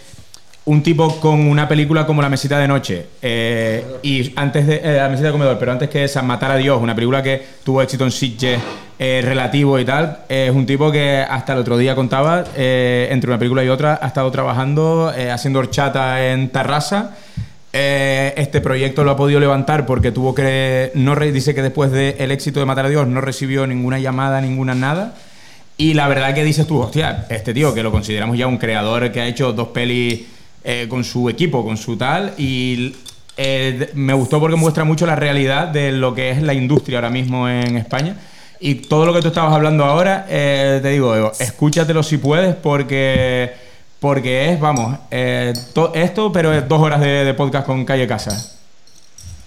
un tipo con una película como La Mesita de Noche eh, y antes de eh, La Mesita de Comedor, pero antes que esa Matar a Dios, una película que tuvo éxito en Sitges relativo y tal, es un tipo que hasta el otro día contaba, entre una película y otra, ha estado trabajando, haciendo horchata en Tarrasa. este proyecto lo ha podido levantar porque tuvo que. No dice que después del éxito de Matar a Dios no recibió ninguna llamada, ninguna nada. Y la verdad que dices tú, hostia, este tío que lo consideramos ya un creador que ha hecho dos pelis eh, con su equipo, con su tal, y eh, me gustó porque muestra mucho la realidad de lo que es la industria ahora mismo en España. Y todo lo que tú estabas hablando ahora, eh, te digo, escúchatelo si puedes, porque, porque es, vamos, esto, pero es dos horas de, podcast con Calle Casa.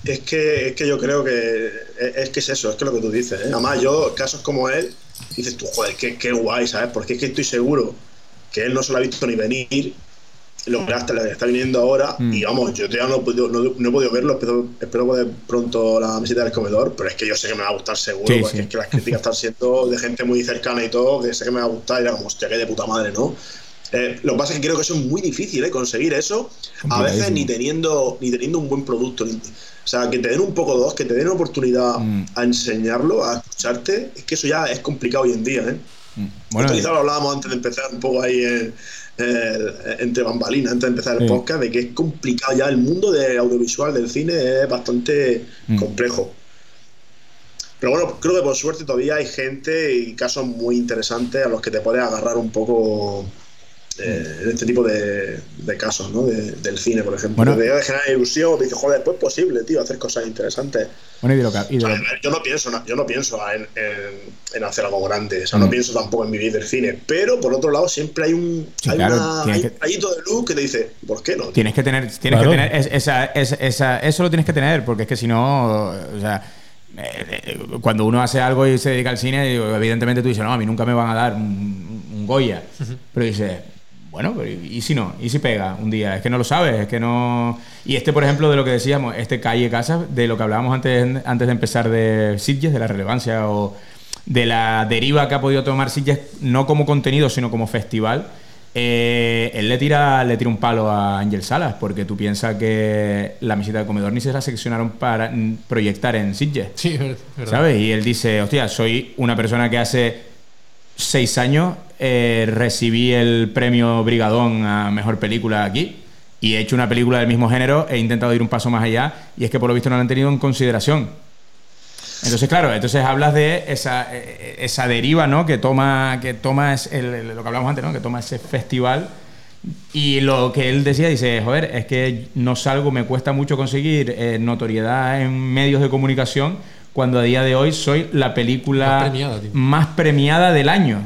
Es que, es que yo creo que es, que es eso, es que lo que tú dices. Además, yo, casos como él, dices tú, joder, qué, qué guay, ¿sabes? Porque es que estoy seguro que él no se lo ha visto ni venir lo que hasta le está viniendo ahora. Mm. Y vamos, yo todavía no, he podido, no, he podido verlo, espero, espero, poder pronto la visita del comedor, pero es que yo sé que me va a gustar seguro, porque es que las críticas están siendo de gente muy cercana y todo, que sé que me va a gustar y era como, hostia, que de puta madre, ¿no? Eh, lo que pasa es que creo que eso es muy difícil, ¿eh? Conseguir eso, a veces ni teniendo, ni teniendo un buen producto. O sea, que te den un poco dos, que te den una oportunidad mm. a enseñarlo, a escucharte, es que eso ya es complicado hoy en día, ¿eh? Mm. Bueno, quizás lo hablábamos antes de empezar un poco ahí en entre bambalinas antes de empezar el podcast, de que es complicado ya el mundo del audiovisual, del cine, es bastante mm. complejo. Pero bueno, creo que por suerte todavía hay gente y casos muy interesantes a los que te puedes agarrar un poco eh, en este tipo de, casos, ¿no? del cine, por ejemplo. Bueno, de generar ilusión, dices, joder, pues es posible, tío, hacer cosas interesantes. Bueno, y de lo que, yo no pienso, yo no pienso en, hacer algo grande, o sea, no mm. pienso tampoco en vivir del cine, pero por otro lado siempre hay un hay una, hay un rayito de luz que te dice, ¿por qué no? Tienes que tener, tienes que tener esa, esa, eso lo tienes que tener, porque es que si no, o sea, eh, cuando uno hace algo y se dedica al cine, evidentemente tú dices, no, a mí nunca me van a dar un, Goya, pero dices bueno, ¿y si no? ¿Y si pega un día? Es que no lo sabes, es que no... Y este, por ejemplo, de lo que decíamos, este Calle Casa, de lo que hablábamos antes, antes de empezar de Sitges, de la relevancia o de la deriva que ha podido tomar Sitges, no como contenido, sino como festival, eh, él le tira, le tira un palo a Ángel Salas, porque tú piensas que la mesita de comedor ni se la seccionaron para proyectar en Sitges. Sí, verdad. ¿Sabes? Y él dice, hostia, soy una persona que hace seis años eh, recibí el premio Brigadón a Mejor Película aquí y he hecho una película del mismo género, he intentado ir un paso más allá y es que por lo visto no lo han tenido en consideración. Entonces, claro, entonces hablas de esa, eh, deriva, ¿no? Que toma, que toma lo que hablamos antes, ¿no? Que toma ese festival y lo que él decía, dice, joder, es que no salgo, me cuesta mucho conseguir eh, notoriedad en medios de comunicación cuando a día de hoy soy la película más premiada, del año.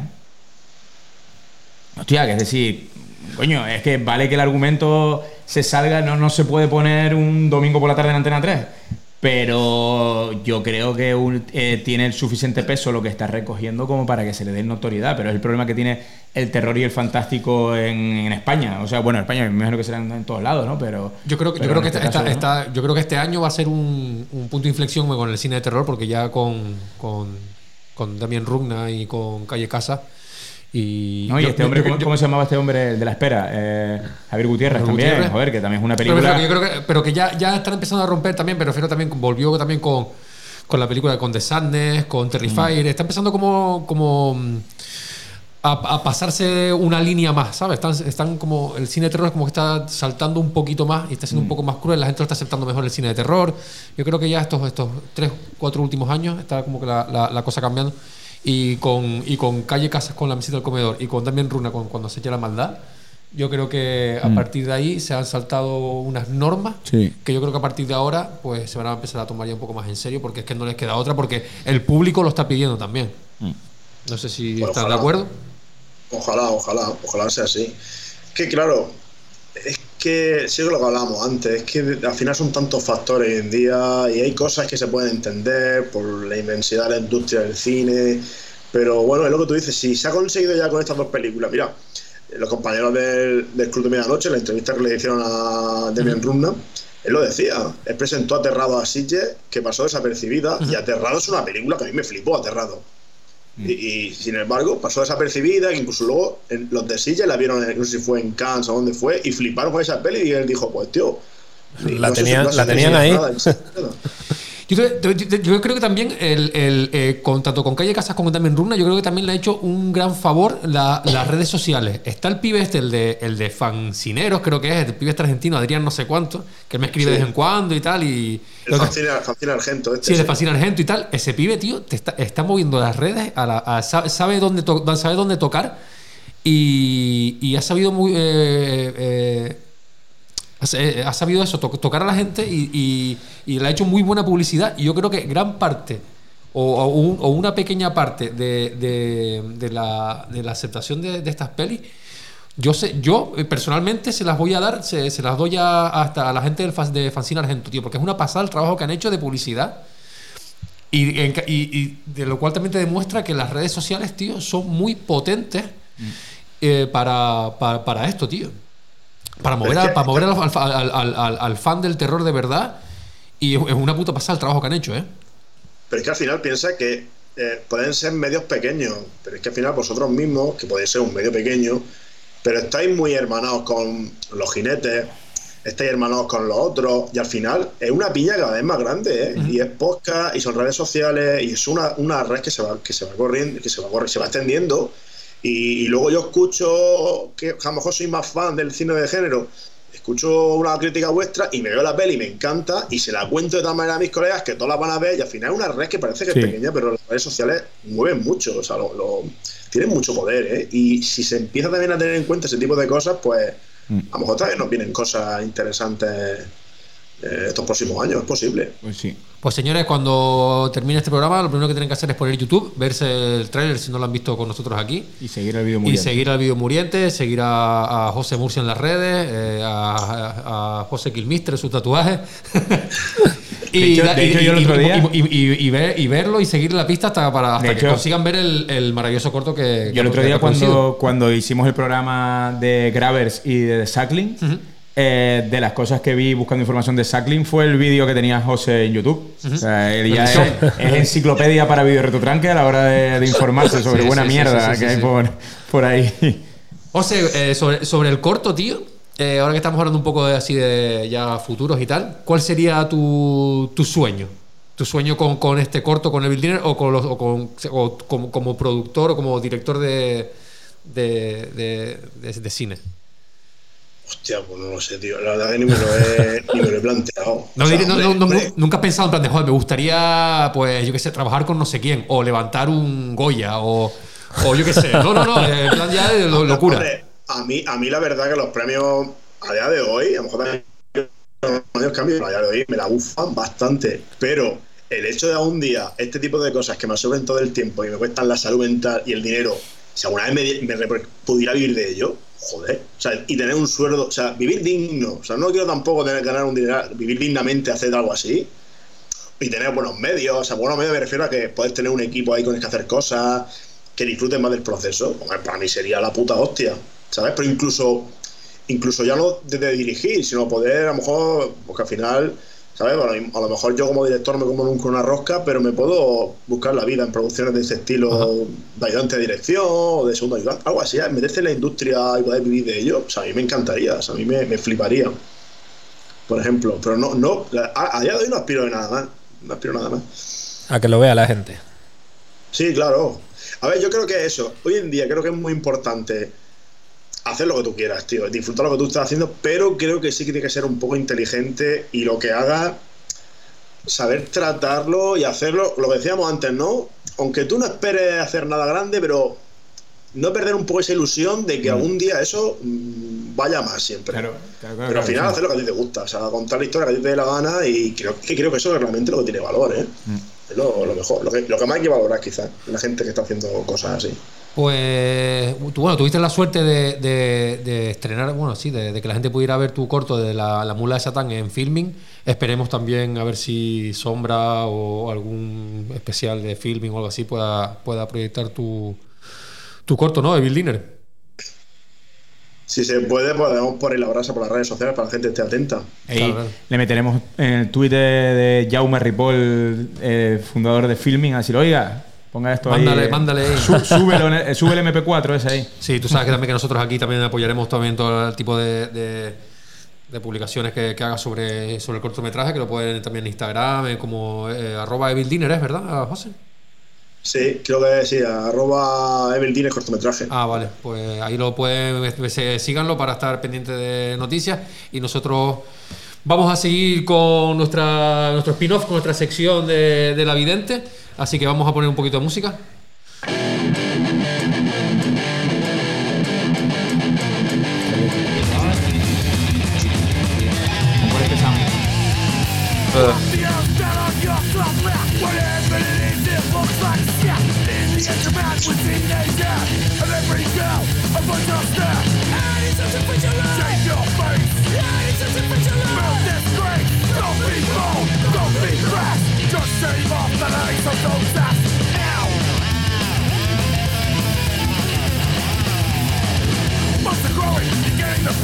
Hostia, que es decir, coño, es que vale que el argumento se salga, no, no se puede poner un domingo por la tarde en Antena 3. Pero yo creo que eh, tiene el suficiente peso lo que está recogiendo como para que se le dé notoriedad. Pero es el problema que tiene el terror y el fantástico en, España. O sea, bueno, en España me imagino que serán en todos lados, ¿no? Pero yo creo que, yo creo que este yo creo que este año va a ser un, punto de inflexión con el cine de terror, porque ya con, con, con Damien Rugna y con Calle Casa y, no, y este hombre, ¿cómo, se llamaba este hombre de la espera? Eh, Javier Gutiérrez también, joder, que también es una película. Pero, yo creo que, pero que ya, ya están empezando a romper también, pero refiero también, volvió también con, con la película con The Sadness, con Terrifier. Mm. Está empezando como. como mm, a, pasarse una línea más, ¿sabes? Están, están como. El cine de terror es como que está saltando un poquito más y está siendo un mm. poco más cruel. La gente lo está aceptando mejor el cine de terror. Yo creo que ya estos, estos tres, cuatro últimos años está como que la, la, la cosa cambiando y con, y con Calle Casas con la mesita del comedor y con también Runa con cuando se echa la maldad, yo creo que a mm. partir de ahí se han saltado unas normas que yo creo que a partir de ahora pues se van a empezar a tomar ya un poco más en serio porque es que no les queda otra porque el público lo está pidiendo también. Mm. No sé si pues están de acuerdo. Ojalá, ojalá, ojalá sea así. Que claro, es que sí lo que hablábamos antes, es que al final son tantos factores hoy en día y hay cosas que se pueden entender por la inmensidad de la industria del cine, pero bueno, es lo que tú dices, si se ha conseguido ya con estas dos películas, mira, los compañeros del, Club de Medianoche, la entrevista que le hicieron a Demian Rumna, él lo decía, él presentó Aterrado a Sitges, que pasó desapercibida, y Aterrado es una película que a mí me flipó, Aterrado. Y, y, sin embargo, pasó desapercibida, incluso luego en, los de Silla la vieron, no sé si fue en Cannes o dónde fue, y fliparon con esa peli y él dijo, pues tío, La no sé si- tenían- no la tenían ahí. <laughs> Yo, creo que también, el, el, eh, con, tanto con Calle Casas como también Runa, yo creo que también le ha hecho un gran favor la- las redes sociales. Está el pibe este, el de, el de fancineros, creo que es, el pibe este argentino, Adrián no sé cuánto, que me escribe de vez en cuando y tal. y El Fancine, Fancine Argento. Este, Sí, el sí. Fascina Argento y tal. Ese pibe, tío, te está, está moviendo las redes, a la- a- sabe, sabe dónde to- sabe dónde tocar y, y ha sabido muy. eh, eh, ha eh, sabido eso, to- tocar a la gente y, y- y le ha hecho muy buena publicidad. Y yo creo que gran parte o, o un- o una pequeña parte de, de- de la, de la aceptación de, estas pelis. Yo sé, yo eh, personalmente se las voy a dar, se, se las doy a- hasta a la gente del, de Fanzine Argento, tío, porque es una pasada el trabajo que han hecho de publicidad. Y, de lo cual también te demuestra que las redes sociales, tío, son muy potentes eh, para, para, para esto, tío. Para mover, al, para mover al, al- fan del terror de verdad. Y es una puta pasada el trabajo que han hecho, ¿eh? Pero es que al final piensa que eh, pueden ser medios pequeños, pero es que al final vosotros mismos, que podéis ser un medio pequeño, pero estáis muy hermanados con los jinetes, estáis hermanados con los otros, y al final es una piña cada vez más grande, ¿eh? Y es podcast, y son redes sociales, y es una, una red que se va, que se va corriendo, que se va se va extendiendo. Y, y luego yo escucho que a lo mejor soy más fan del cine de género, escucho una crítica vuestra y me veo la peli y me encanta y se la cuento de tal manera a mis colegas que todas la van a ver y al final es una red que parece que Sí. es pequeña, pero las redes sociales mueven mucho, o sea, lo, lo- tienen mucho poder, ¿eh? Y si se empieza también a tener en cuenta ese tipo de cosas, pues a lo mejor también nos vienen cosas interesantes eh, estos próximos años, es posible. Pues sí. Pues señores, cuando termine este programa, lo primero que tienen que hacer es poner YouTube, verse el tráiler si no lo han visto con nosotros aquí. Y seguir el vídeo Y muy seguir al vídeo Muriente, seguir a, a José Murcia en las redes, eh, a, a- José Kilmister sus tatuajes. <laughs> y, y- y- y- y- y- y y verlo y seguir la pista hasta, para, hasta que hecho- consigan ver el, el maravilloso corto que. Yo el otro día cuando, cuando hicimos el programa de Gravers y de Sackling, eh, de las cosas que vi buscando información de Sackling fue el vídeo que tenía José en YouTube. O sea, él ya es, es enciclopedia para video retotranque a la hora de, de informarse sobre Sí, buena sí, mierda sí, que hay. Por, por ahí. José, eh, sobre, sobre el corto, tío, eh, ahora que estamos hablando un poco de, así de ya futuros y tal, ¿cuál sería tu, tu sueño? ¿Tu sueño con, con este corto, con el Dinner o, con los, o, con, o como, como productor o como director de- de- de cine? Hostia, pues no lo sé, tío. La verdad que ni me lo he, ni me lo he planteado. <laughs> No, O sea, diré- no, hombre, no, hombre, nunca has pensado en plan de, joder, me gustaría, pues, yo qué sé, trabajar con no sé quién, o levantar un Goya, o, o yo qué sé. No, no, no, en plan ya de lo- locura. Hombre, a mí, a mí la verdad que los premios a día de hoy, a lo mejor también los pero a día de hoy me la bufan bastante. Pero el hecho de algún día este tipo de cosas que me absorben todo el tiempo y me cuestan la salud mental y el dinero, si alguna vez me, pudiera vivir de ello, joder, o sea, y tener un sueldo, o sea, vivir digno, o sea, no quiero tampoco tener que ganar un dinero, vivir dignamente, hacer algo así, y tener buenos medios. O sea, buenos medios me refiero a que puedes tener un equipo ahí con el que hacer cosas, que disfruten más del proceso. Para mí sería la puta hostia, ¿sabes? Pero incluso, incluso ya no desde dirigir, sino poder, a lo mejor, porque al final, ¿sabes? Bueno, a lo mejor yo como director me como nunca una rosca, pero me puedo buscar la vida en producciones de ese estilo, de ayudante de dirección o de segundo ayudante, algo así, ¿eh? en la industria y poder vivir de ello. O sea, a mí me encantaría, o sea, a mí me, me fliparía por ejemplo. Pero no, no, a, a día de hoy no aspiro de nada más. No aspiro nada más. A que lo vea la gente. Sí, claro. A ver, yo creo que eso, hoy en día creo que es muy importante hacer lo que tú quieras, tío, disfrutar lo que tú estás haciendo, pero creo que sí que tiene que ser un poco inteligente y lo que haga, saber tratarlo y hacerlo, lo que decíamos antes, ¿no? Aunque tú no esperes hacer nada grande, pero no perder un poco esa ilusión de que algún día eso mm, vaya más siempre. Claro, claro, claro, Pero al final hacer lo que a ti te gusta, o sea, contar la historia que a ti te dé la gana y creo que, creo que eso es realmente lo que tiene valor, ¿eh? Es lo, mejor, lo que, lo que más hay que valorar quizás, la gente que está haciendo cosas así. Pues tú, bueno, tuviste la suerte de, de- estrenar, bueno, sí, de, que la gente pudiera ver tu corto de la, la mula de Satán en filming. Esperemos también a ver si Sombra o algún especial de filming o algo así pueda, pueda proyectar tu, tu corto, ¿no? De Bill Dinner. Si se puede, podemos poner la brasa por las redes sociales para que la gente esté atenta. Le meteremos en el Twitter de Jaume Ripoll, eh, fundador de Filming, a decir, oiga, Ponga esto Mándale, ahí. mándale ahí. Sú- súbelo en el- sube el MP4 ese ahí. Sí, tú sabes que también que nosotros aquí también apoyaremos también todo el tipo de, de- de publicaciones que, que haga sobre, sobre el cortometraje, que lo pueden también en Instagram, eh, como eh, arroba Evil Dinner, ¿es verdad, José? Sí, creo que sí, arroba Eveldines cortometraje. Ah, vale, pues ahí lo pueden, eh, se- síganlo para estar pendientes de noticias y nosotros vamos a seguir con nuestra, nuestro spin-off, con nuestra sección de, de la vidente, así que vamos a poner un poquito de música. Por In the internet we see naked And every girl a bunch And it's a picture life your face And it's a picture life Don't be bold, don't be crass Just shave off the legs of those ass Ow Must growing, getting the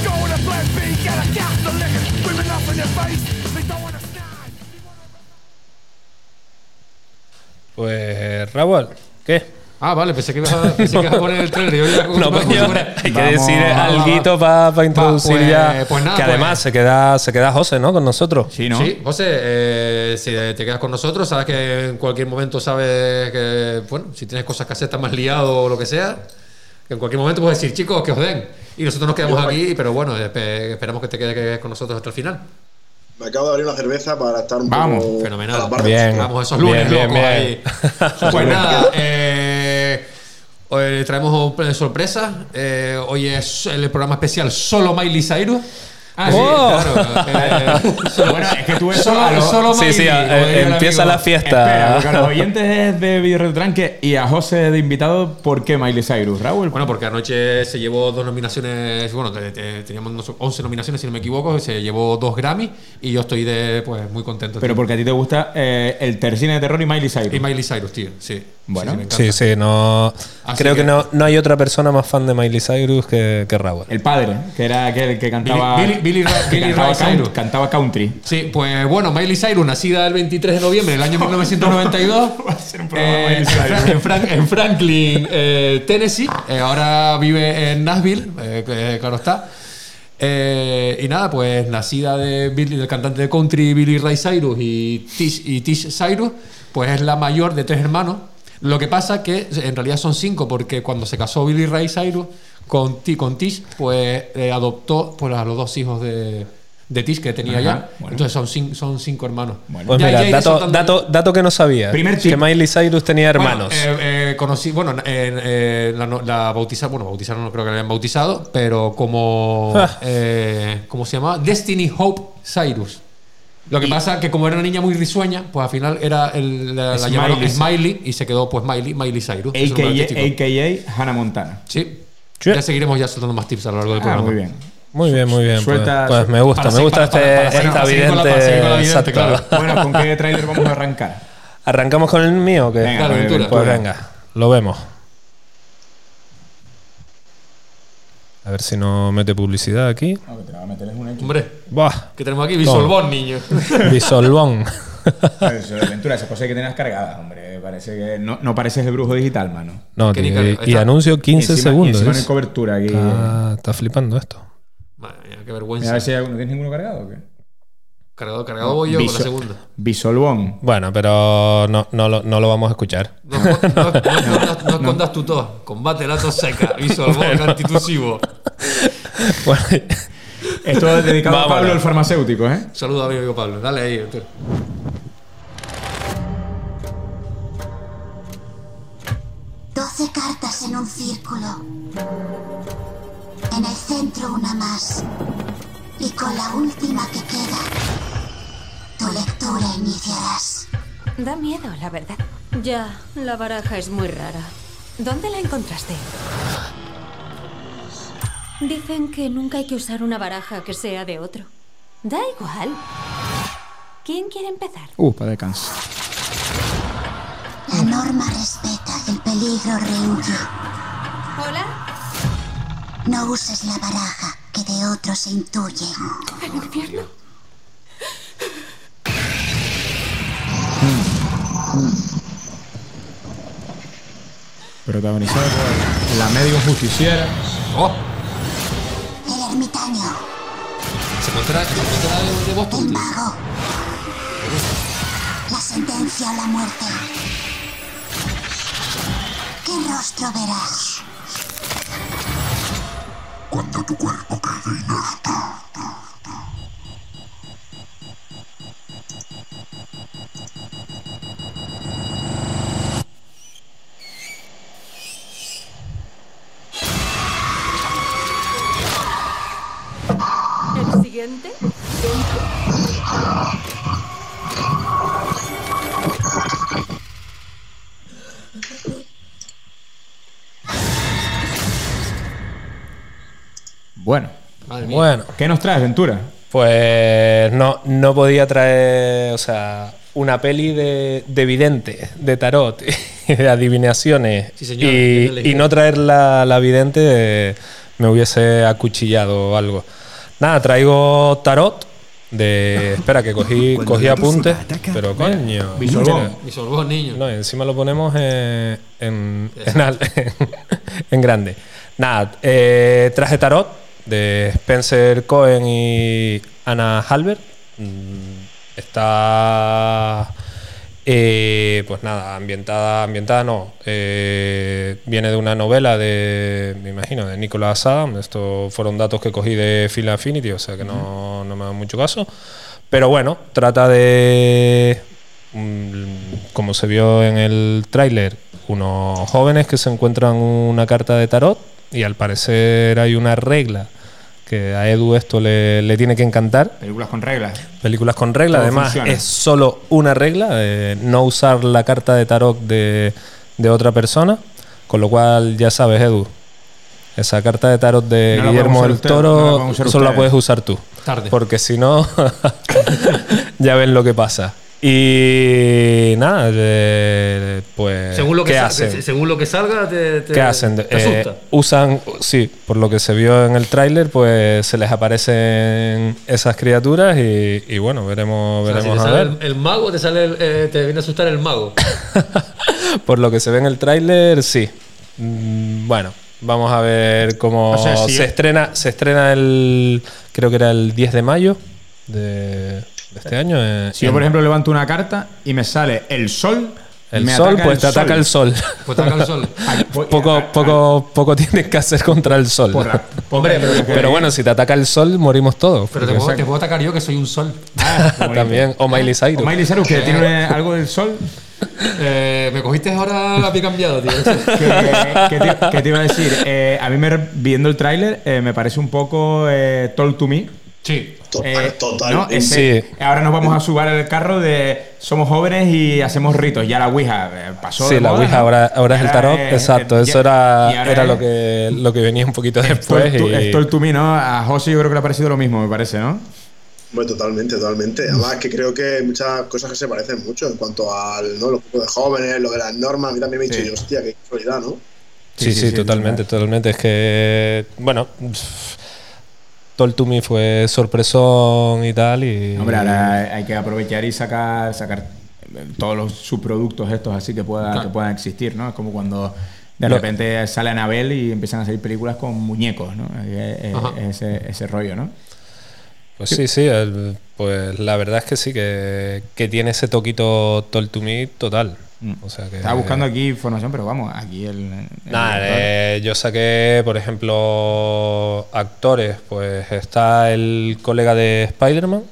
Going to plan B, get a the liquor. Weaving up in your face. Pues, Raúl, ¿qué? Ah, vale, pensé que ibas a, pensé que ibas a poner el trailer. Yo ya- <laughs> No, fuera- hay que Vamos, decir algo para introducir pues- ya. pues nada, que pues- además se queda, se queda José, ¿no? Con nosotros. Sí, ¿no? Sí, José, eh, si te quedas con nosotros, sabes que en cualquier momento sabes que, bueno, si tienes cosas que hacer, estás más liado o lo que sea, que en cualquier momento puedes decir, chicos, que os den. Y nosotros nos quedamos aquí, pero bueno, espe- esperamos que te quedes con nosotros hasta el final. Me acabo de abrir una cerveza para estar un Vamos. poco Fenomenal. a la. Bien. Vamos, esos lunes Bien, bien, locos bien. ahí. Pues <laughs> nada, eh, hoy traemos una sorpresa. Eh, hoy es el programa especial solo Miley Cyrus. Ah, sí, Oh. claro. eh, Bueno, es que tú eso solo, lo- solo Sí, sí, eh, empieza amigo. la fiesta. Espera, porque a los oyentes de <laughs> Video Retranque y a José de invitado, ¿por qué Miley Cyrus, Raúl? Bueno, porque anoche se llevó dos nominaciones, bueno, te- te- teníamos unos 11 nominaciones si no me equivoco, se llevó dos Grammy y yo estoy de, pues, muy contento. Pero tío. porque a ti te gusta eh, el tercine de terror y Miley Cyrus. Y Miley Cyrus, tío, sí. Bueno. Sí. Sí, sí, no. Así creo que, que- no, no hay otra persona más fan de Miley Cyrus que, que Raúl. El padre, que era aquel que cantaba. Billy- Billy Ra- que Billy cantaba, Ray count- Cyrus. cantaba country. Sí, pues bueno, Miley Cyrus, nacida el 23 de noviembre del año 1992, <laughs> eh, en, Fra- en Fran- en Franklin, eh, Tennessee. Eh, ahora vive en Nashville, eh, claro está. Eh, y nada, pues nacida de Billy- del cantante de country Billy Ray Cyrus y Tish, y Tish Cyrus, pues es la mayor de tres hermanos. Lo que pasa que en realidad son cinco, porque cuando se casó Billy Ray Cyrus con, Ti- con Tish, pues eh, adoptó pues, a los dos hijos de, de Tish que tenía Ajá, ya. bueno. Entonces son, cin- son cinco hermanos. Bueno. Pues Ya- mira, ya dato, soltando- dato, dato que no sabía. Primer que. Miley Cyrus tenía Bueno, hermanos. eh, eh, conocí, bueno, en- eh, la, no- la bautizaron, bueno, bautizaron no creo que la hayan bautizado, pero como, Ah. eh, ¿cómo se llama? Destiny Hope Cyrus. Lo que pasa que como era una niña muy risueña, pues al final era el, la, la Smiley. llamaron Smiley y se quedó pues Miley, Miley Cyrus. AKA, AKA Hannah Montana. Sí. Sí. Ya seguiremos ya soltando más tips a lo largo del Ah, programa. muy bien. muy bien, muy bien. pues- suelta- pues, me gusta, para me gusta para- este, para- esta vidente. vidente, exacto. Bueno, ¿con qué <laughs> trailer vamos a arrancar? ¿Arrancamos con el mío o qué? Venga, Claro, pues. Pues venga, lo vemos. A ver si no mete publicidad aquí. No, que te la va a meter es un hecho. Hombre, Buah, ¿qué tenemos aquí? Visual Bond, niño. <laughs> Bisolbón. Eso de aventura, esa cosa que tenías cargada, hombre. Parece que no, no pareces el brujo digital, mano. No, Que tío, y, y anuncio 15 Y encima- y segundos. encima no hay ¿eh? cobertura aquí. Está, está flipando esto. Madre mía, qué Mira, a vergüenza. ver si hay alguno. ¿Tienes ninguno cargado o qué? Cargado, cargado voy yo con la segunda. Bisolbón. Bueno, pero no, no, lo, no lo vamos a escuchar. No, no, no, no, escondas- <laughs> no escondas tu tos. Combate la tos seca. Visual Bond antitusivo. Bueno, Esto es dedicado a. Pablo el farmacéutico, ¿eh? Saludos a mi amigo Pablo. Dale ahí, doctor. Doce cartas en un círculo. En el centro una más. Y con la última que queda, tu lectura iniciarás. Da miedo, la verdad. Ya, la baraja es muy rara. ¿Dónde la encontraste? Dicen que nunca hay que usar una baraja que sea de otro. Da igual. ¿Quién quiere empezar? Uh, para descansar. La norma respeta, el peligro rehuye. ¿Hola? No uses la baraja que de otro se intuye. ¿El infierno? Protagonizada por la médico justiciera. ¡Oh! El ermitaño. Se encuentra, se encuentra de, Boston. El mago. La sentencia o la muerte. ¿Qué rostro verás? Cuando tu cuerpo quede inerte. ¿El siguiente? Bueno, Madre mía. Bueno, ¿qué nos traes, Ventura? pues no, no podía traer, o sea, una peli de, de vidente, de tarot y <laughs> de adivinaciones. Sí, señor, y, no traer la, la vidente me hubiese acuchillado o algo. Nada, traigo tarot de... Espera, que cogí, <laughs> cogí apuntes, pero coño. Mi sorbón, niño. No, encima lo ponemos en, en, <laughs> en grande. Nada, eh, traje tarot de Spencer Cohen y Anna Halbert. Mm, Está, eh, pues nada, ambientada, ambientada no. eh, viene de una novela de, me imagino, de Nicholas Adam. Estos fueron datos que cogí de Phil Affinity, o sea que no, no me da mucho caso. Pero bueno, trata de mm, como se vio en el tráiler, unos jóvenes que se encuentran una carta de tarot y al parecer hay una regla que a Edu esto le, le tiene que encantar. Películas con reglas. Películas con regla, Todo además funciona. es solo una regla, eh, no usar la carta de tarot de, de otra persona, con lo cual ya sabes Edu, esa carta de tarot de No Guillermo del no la Toro solo la puedes usar tú. Tarde. Porque si no, <laughs> ya ven lo que pasa. Y nada, eh, pues. Según lo que, ¿qué hacen? se- según lo que salga, te, te- ¿Qué hacen? te Eh, asusta. usan, sí, por lo que se vio en el tráiler, pues se les aparecen esas criaturas y, y bueno, veremos, O sea, si veremos te a sale ver. el, el mago, te sale el- eh, te viene a asustar el mago. <laughs> Por lo que se ve en el tráiler, sí. Mm, Bueno, vamos a ver cómo O sea, si se es- estrena. Se estrena el, creo que era el 10 de mayo de este año. eh, Si yo, por ejemplo, levanto una carta y me sale el sol. el me sol, ataca pues te ataca el sol. Pues te ataca el sol. <laughs> Ay, voy- poco, a- a- poco, poco tienes que hacer contra el sol. Porra. Hombre, pero, <laughs> Pero bueno, si te ataca el sol, morimos todos. pero te, puedo, te puedo atacar yo, que soy un sol. Ah, <laughs> qué. También. O Miley Cyrus. O Miley Cyrus, que tiene algo del sol. Eh, me cogiste ahora la pie cambiado, tío. que te, te iba a decir, Eh, a mí me, viendo el tráiler eh, me parece un poco eh, Told to Me. Sí. Total, Eh, total. ¿no? Ese- Sí. Ahora nos vamos a subir el carro de somos jóvenes y hacemos ritos. Ya la Ouija eh, pasó. Sí, de la moda, Ouija ¿no? ahora, ahora es el tarot. eh, Exacto, eh, eso ya- era, era es- lo, que, lo que venía un poquito es después. Told to- y- es Told to Me, ¿no? A José yo creo que le ha parecido lo mismo, me parece, ¿no? Bueno, totalmente, totalmente. Además, que creo que hay muchas cosas que se parecen mucho en cuanto al, ¿no? Los grupos de jóvenes, lo de las normas. A mí también me he dicho, Sí. yo, hostia, qué casualidad, ¿no? Sí, sí, Sí, sí, sí, totalmente, totalmente. Es que, bueno, Told to Me fue sorpresón y tal. Y, Hombre, ahora hay que aprovechar y sacar, sacar eh, todos los subproductos estos así que, pueda, Claro. que puedan existir, ¿no? Es como cuando de repente sale Anabel y empiezan a salir películas con muñecos, ¿no? Eh, eh, Ajá. ese, ese rollo, ¿no? Pues sí, sí, el- pues la verdad es que sí, que, que tiene ese toquito Told to Me total. Mm. O sea que, Estaba buscando aquí información, pero vamos, aquí el. el Nada, director- eh, yo saqué, por ejemplo, actores. Pues está el colega de Spider-Man.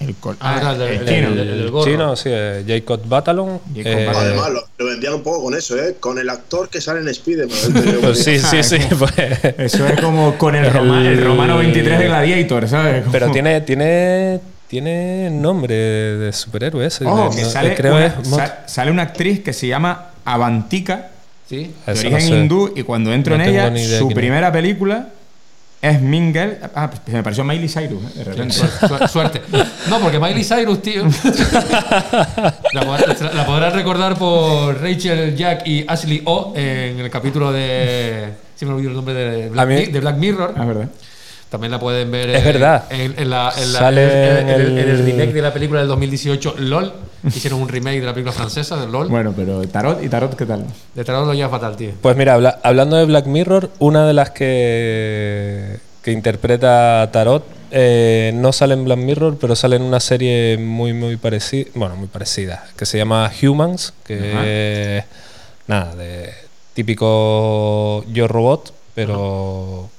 el Ah, ah, el- el el- chino. el- chino, sí, eh, Jacob Batalon. Jacob eh. Además, lo, lo vendían un poco con eso, ¿eh? Con el actor que sale en Spider-Man. <laughs> pues sí, sí, sí. pues- Eso es como con el, Roma- el romano 23 de Gladiator, ¿sabes? pero tiene, tiene, tiene nombre de superhéroe ese. De- que no- sale, creo una, es sale una actriz que se llama Avantika, Sí. de Eso origen no sé. hindú, y cuando entro No en ella, su primera película es Mingel. Ah, pues me pareció Miley Cyrus, ¿eh? de repente. Su- Suerte. No, porque Miley Cyrus, tío. <laughs> la, pod- la podrás recordar por Rachel, Jack y Ashley O en el capítulo de. Si me olvido el nombre de Black, de Black Mirror. Ah, es verdad. También la pueden ver. Es en- verdad. En, en la, en la- Sale el, remake de la película del 2018, LOL. <laughs> hicieron un remake de la película francesa del LOL. Bueno, pero Tarot y Tarot, ¿qué tal? De Tarot lo lleva fatal, tío. Pues mira, habla- hablando de Black Mirror, una de las que, que interpreta Tarot eh, no sale en Black Mirror, pero sale en una serie muy, muy parecida, bueno, muy parecida, que se llama Humans, que es, nada, de típico Yo Robot, pero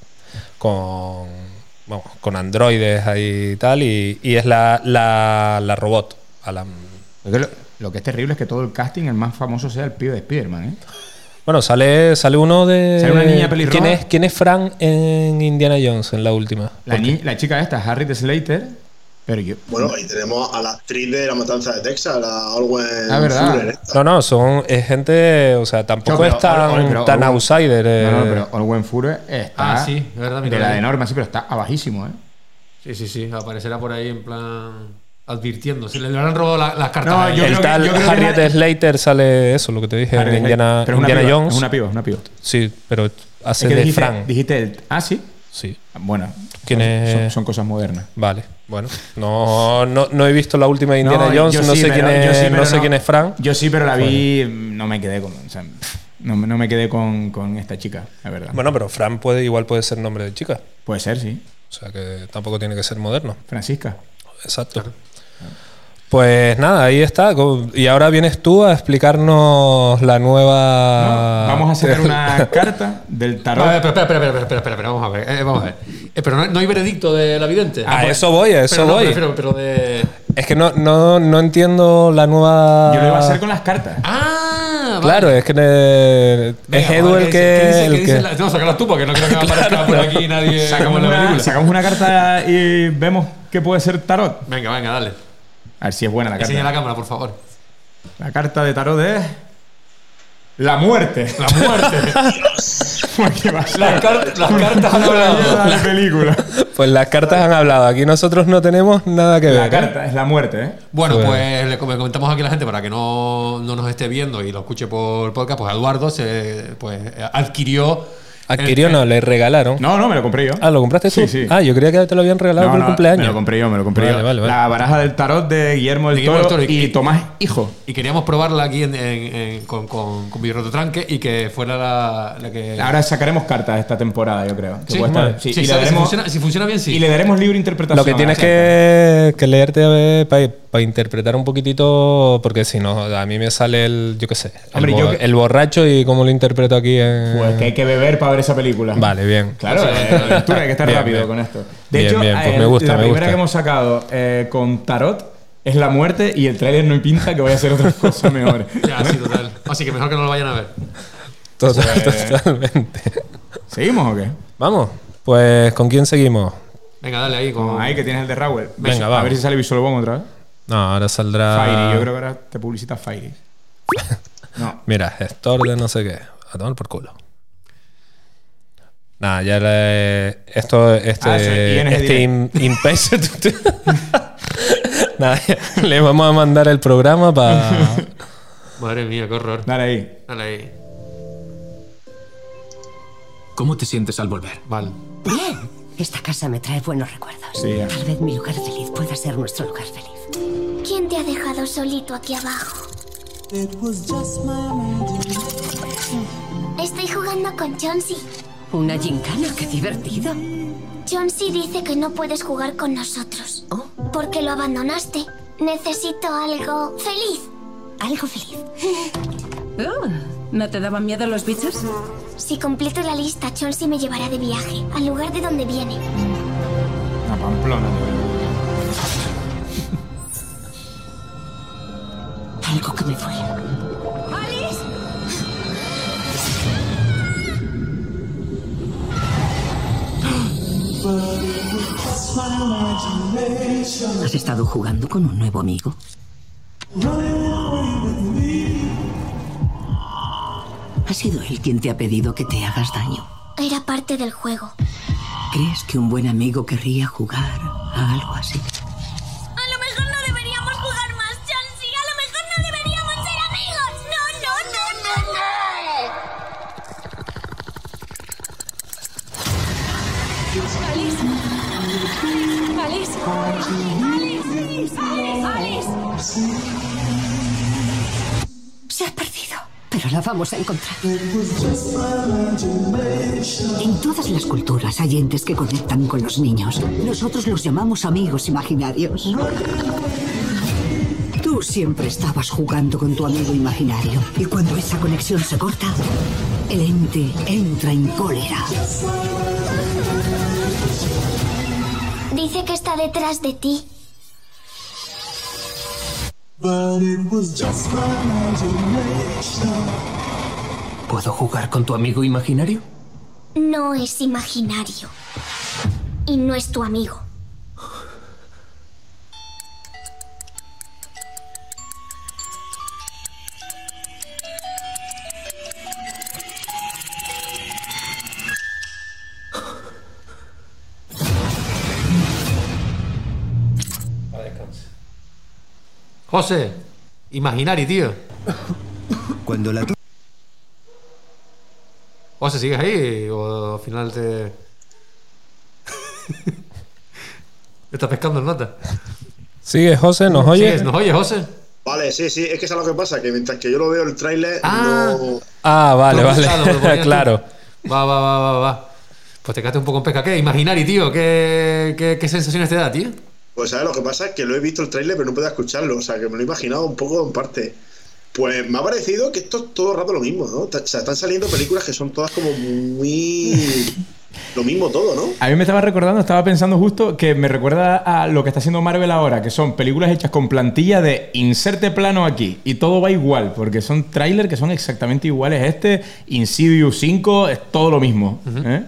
con, vamos, con androides ahí y tal, y, y es la, la, la robot. Porque lo, lo que es terrible es que todo el casting, el más famoso sea el pibe de Spider-Man, ¿eh? Bueno, sale, sale uno de. Sale una niña pelirroja. ¿Quién es, ¿Quién es Fran en Indiana Jones, en la última? La, ni- la chica esta, Harriet Slater, pero yo... Bueno, ahí tenemos a la actriz de La Matanza de Texas, la Alwen Ah, ¿verdad? Fuller. No, no, son es gente, o sea, tampoco No, pero es tan, Ol- Ol- pero tan outsider. eh. No, no, pero Olwen Fure está Ah, sí, es verdad, mira, de la de Norma, sí, pero está abajísimo, ¿eh? Sí, sí, sí. Aparecerá por ahí en plan. advirtiendo. Si le habrán robado la- las cartas. No, yo el creo que- tal yo creo que Harriet Slater sale eso, lo que te dije, en Harriet Indiana, pero es una Indiana piba, Jones. Es una piba, una piba. Sí, pero hace Es que de dijiste, Fran. dijiste el- ah, sí. Sí, Bueno, ¿Quién son, es? son- son cosas modernas. vale. Bueno, no, no, no he visto la última de Indiana No, Jones, no sí, sé, pero- quién es, sí, no sé quién es Fran. Yo sí, pero la vi, no me quedé con, o sea, no, me- no me quedé con, con esta chica, la verdad. Bueno, pero Fran puede, igual puede ser nombre de chica. Puede ser, sí. O sea que tampoco tiene que ser moderno. Francisca. Exacto. Pues nada, ahí está. Y ahora vienes tú a explicarnos la nueva. No, vamos a sacar una <laughs> carta del tarot. Vale, espera, espera, espera, espera, espera, espera, vamos a ver. eh, vamos a ver. Eh, pero no, no hay veredicto de la vidente. A eso voy, a eso pero no, voy. prefiero- pero de. Es que no, no, no entiendo la nueva. Yo lo iba a hacer con las cartas. Ah, vale. Claro, es que eh, Venga, es Edu vale, el ¿qué que. dice- qué dice que- la- No, sacarlas tú porque no quiero que <laughs> aparezca por aquí nadie Sacamos una, película. sacamos una carta y vemos qué puede ser tarot. Venga, venga, dale. A ver si es buena la Enseña la carta. cámara, por favor. La carta de tarot es. La muerte. La muerte. <laughs> Las, car- las cartas han hablado. mierda de película. Pues las cartas han hablado. Aquí nosotros no tenemos nada que ver. La ¿eh? carta es la muerte, ¿eh? Bueno, Pues- pues le com- comentamos aquí a la gente para que no, no nos esté viendo y lo escuche por podcast. Pues Eduardo se pues, adquirió. Adquirió, el- no, le regalaron. No, no, me lo compré yo. Ah, ¿lo compraste tú? Sí, sí. Ah, yo creía que te lo habían regalado No, por el no, cumpleaños. Me lo compré yo, me lo compré Vale, yo. vale, vale. La baraja del tarot de Guillermo del Toro, del Toro y, y- Tomás Hijo. Y queríamos probarla aquí en- en- en- con, con, con Videorroto Tranque y que fuera la, la que. Ahora sacaremos cartas esta temporada, yo creo. Que Sí, puede estar- vale. sí, Sí, y, le si, daremos, funciona, si funciona bien, sí. y le daremos libre interpretación. Lo que tienes que, que leerte para interpretar un poquitito, porque si no, a mí me sale el, yo qué sé, el, Hombre, bo- yo que- el borracho y cómo lo interpreto aquí en... Pues que hay que beber para ver esa película. Vale, bien. Claro, Sí, eh, la lectura hay que estar Bien, rápido bien. con esto. De Bien, hecho, bien, pues eh, me gusta, la me primera gusta. que hemos sacado eh, con Tarot es la muerte y el tráiler no pinta que vaya a ser otras cosas <laughs> mejores. Ya, sí, total. Así que mejor que no lo vayan a ver. Total- Pues- Totalmente. ¿Seguimos o qué? Vamos, pues ¿con quién seguimos? Venga, dale ahí. Con... Ahí que tienes el de Raúl. Venga, A vamos. ver si sale Visual Bomb otra vez. No, ahora saldrá... Fairy, yo creo que ahora te publicita Fairy. <laughs> No. Mira, gestor de no sé qué. A tomar por culo. Nada, ya le, esto, este, Ah, sí, este in- <laughs> Nada, le vamos a mandar el programa para. Madre mía, qué horror. Dale ahí. Dale ahí. ¿Cómo te sientes al volver? Vale. Bien. Esta casa me trae buenos recuerdos. Sí, ya. Tal vez mi lugar feliz pueda ser nuestro lugar feliz. ¿Quién te ha dejado solito aquí abajo? Estoy jugando con Chauncey. Una gincana, qué divertido. Chauncey dice que no puedes jugar con nosotros. Porque lo abandonaste. Necesito algo feliz. Algo feliz. Oh, ¿No te daban miedo los bichos? Si completo la lista, Chauncey me llevará de viaje, al lugar de donde viene. A Pamplona. Algo que me duele. ¿Has estado jugando con un nuevo amigo? ¿Ha sido él quien te ha pedido que te hagas daño? Era parte del juego. ¿Crees que un buen amigo querría jugar a algo así? La vamos a encontrar. En todas las culturas hay entes que conectan con los niños. Nosotros los llamamos amigos imaginarios. Tú siempre estabas jugando con tu amigo imaginario. Y cuando esa conexión se corta, el ente entra en cólera. Dice que está detrás de ti. ¿Puedo jugar con tu amigo imaginario? No es imaginario. Y no es tu amigo. José, Imaginari, tío. Cuando la... José, ¿sigues ahí o al final te... <laughs> Estás pescando en nota. Sigue, José, ¿nos oye? ¿Sigues? ¿Nos oye, José? Vale, sí, sí, es que es lo que pasa, que mientras que yo lo veo el tráiler, Ah. no... Ah, vale, vale. pensado, <laughs> tú. claro. Va, va, va, va, va. Pues te quedaste un poco en pesca. ¿Qué? Imaginari, tío. ¿Qué, qué, qué sensaciones te da, tío? Pues sabes lo que pasa es que lo he visto el tráiler pero no puedo escucharlo, o sea que me lo he imaginado un poco en parte. Pues me ha parecido que esto es todo el rato lo mismo, ¿no? O sea, están saliendo películas que son todas como muy... <laughs> lo mismo todo, ¿no? A mí me estaba recordando, estaba pensando justo que me recuerda a lo que está haciendo Marvel ahora, que son películas hechas con plantilla de inserte plano aquí y todo va igual, porque son trailers que son exactamente iguales. Este, Insidious 5, es todo lo mismo. ¿eh?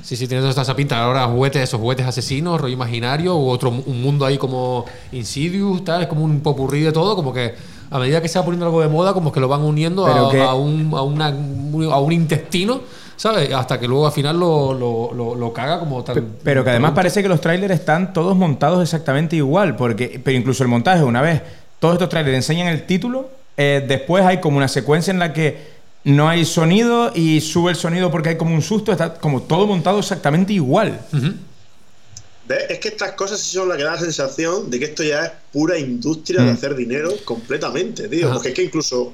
Sí, sí, tiene toda esa pinta. Ahora juguetes, esos juguetes asesinos, rollo imaginario, u otro un mundo ahí como Insidious, tal. Es como un popurrí de todo, como que a medida que se va poniendo algo de moda, como que lo van uniendo a, que- a un, a, una- a un intestino, ¿sabes? Hasta que luego al final lo, lo, lo- lo caga como tal. Pero que además parece que los trailers están todos montados exactamente igual, porque pero incluso el montaje, una vez todos estos trailers enseñan el título, eh, después hay como una secuencia en la que no hay sonido y sube el sonido porque hay como un susto, está como todo montado exactamente igual. ¿Ves? Es que estas cosas sí son las que dan la sensación de que esto ya es pura industria de Mm. hacer dinero completamente, tío. Ajá. Porque es que incluso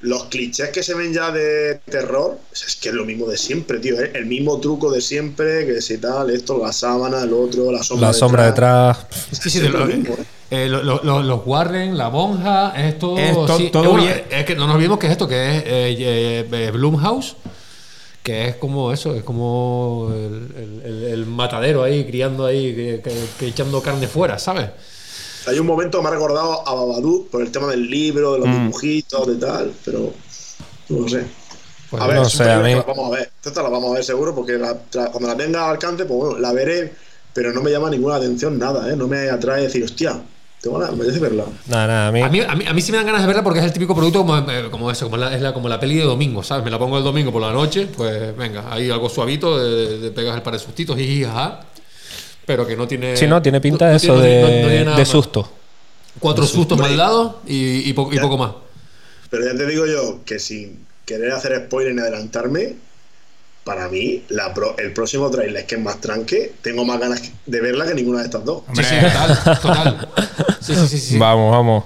los clichés que se ven ya de terror, es que es lo mismo de siempre, tío. Es el mismo truco de siempre, que si tal, esto, la sábana, el otro, la sombra. La sombra detrás. Sí, sí, de lo- mismo, ¿eh? Eh, lo- lo- lo- los Warren, la monja, es todo. Es to- sí, todo bueno, bien. es que no nos olvidemos que es esto, que es eh, eh, eh, Blumhouse, que es como eso, es como el, el- el- el matadero ahí, criando ahí, que, que- que echando carne fuera, ¿sabes? Hay un momento que me ha recordado a Babadook por el tema del libro, de los Mm. dibujitos, de tal, pero no sé. Pues a ver, no sé, a mí- la vamos a ver. Esta la vamos a ver seguro porque la- cuando la tenga al alcance, pues bueno, la veré, pero no me llama ninguna atención nada, ¿eh? No me atrae decir, hostia, tengo la, me apetece verla. Nada, nada, a mí. A mí, a, mí, a mí sí me dan ganas de verla porque es el típico producto como, eh, como eso, como la, es la, como la peli de domingo, ¿sabes? Me la pongo el domingo por la noche, pues venga, ahí algo suavito, de, de pegas el par de sustitos, jiji, jaja, pero que no tiene... Sí, no, tiene pinta no- no eso tiene- de, no- de susto. Cuatro sustos mal dados y, y po- y Ya. poco más. Pero ya te digo yo que sin querer hacer spoiler ni adelantarme, para mí, la pro- el próximo trailer que es más tranque, tengo más ganas de verla que ninguna de estas dos. Sí, sí, total, total. Sí, sí, sí, sí. Vamos, vamos.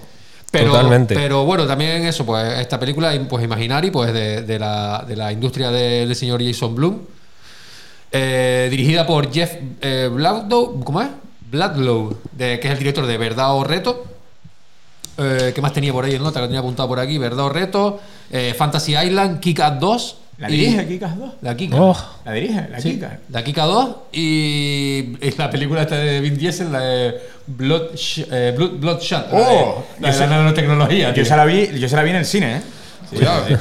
Pero, Totalmente. pero bueno, también eso, pues esta película, pues Imaginari, pues de, de la, de la industria de- del señor Jason Blum, eh, dirigida por Jeff eh, Bladlow, ¿cómo es? Bladlow, de, que es el director de Verdad o Reto. Eh, ¿Qué más tenía por ahí en nota? Que lo tenía apuntado por aquí. Verdad o Reto, eh, Fantasy Island, Kick-Ass 2. ¿La y- dirige Kikas 2? La Kika. Oh, ¿La dirige? ¿La Sí, Kika? La Kika 2 y, y la película esta de Vin Diesel, la de Blood, eh, Blood, Bloodshot. la de- Oh, la de yo la nanotecnología. Yo tío. se la vi, yo se la vi en el cine, ¿eh? Cuidado, eh.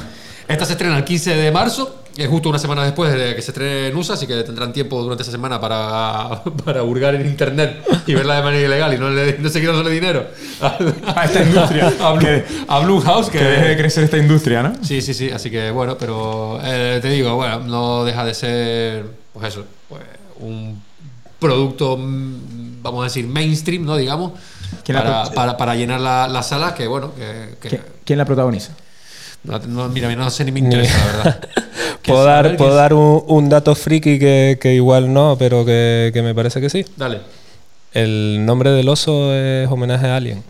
Esta se estrena el 15 de marzo, es justo una semana después de que se estrene en USA, así que tendrán tiempo durante esa semana para, <laughs> para hurgar en internet y verla de manera ilegal y no, le, no seguir dándole dinero a, <laughs> A esta industria. <laughs> a, Blue, a Blumhouse, que, Que deje de crecer esta industria, ¿no? Sí, sí, sí, así que bueno, pero eh, te digo, bueno, no deja de ser, pues eso, pues un producto, mm, vamos a decir, mainstream, ¿no? Digamos, ¿Quién la para, para, para llenar la, la sala, que bueno, que... que- ¿Quién, quién la protagoniza? No, no, mira, no sé ni me interesa, la verdad. <laughs> Puedo dar, puedo dar un, un dato friki que, que igual no, pero que, que me parece que sí. Dale. El nombre del oso es homenaje a Alien.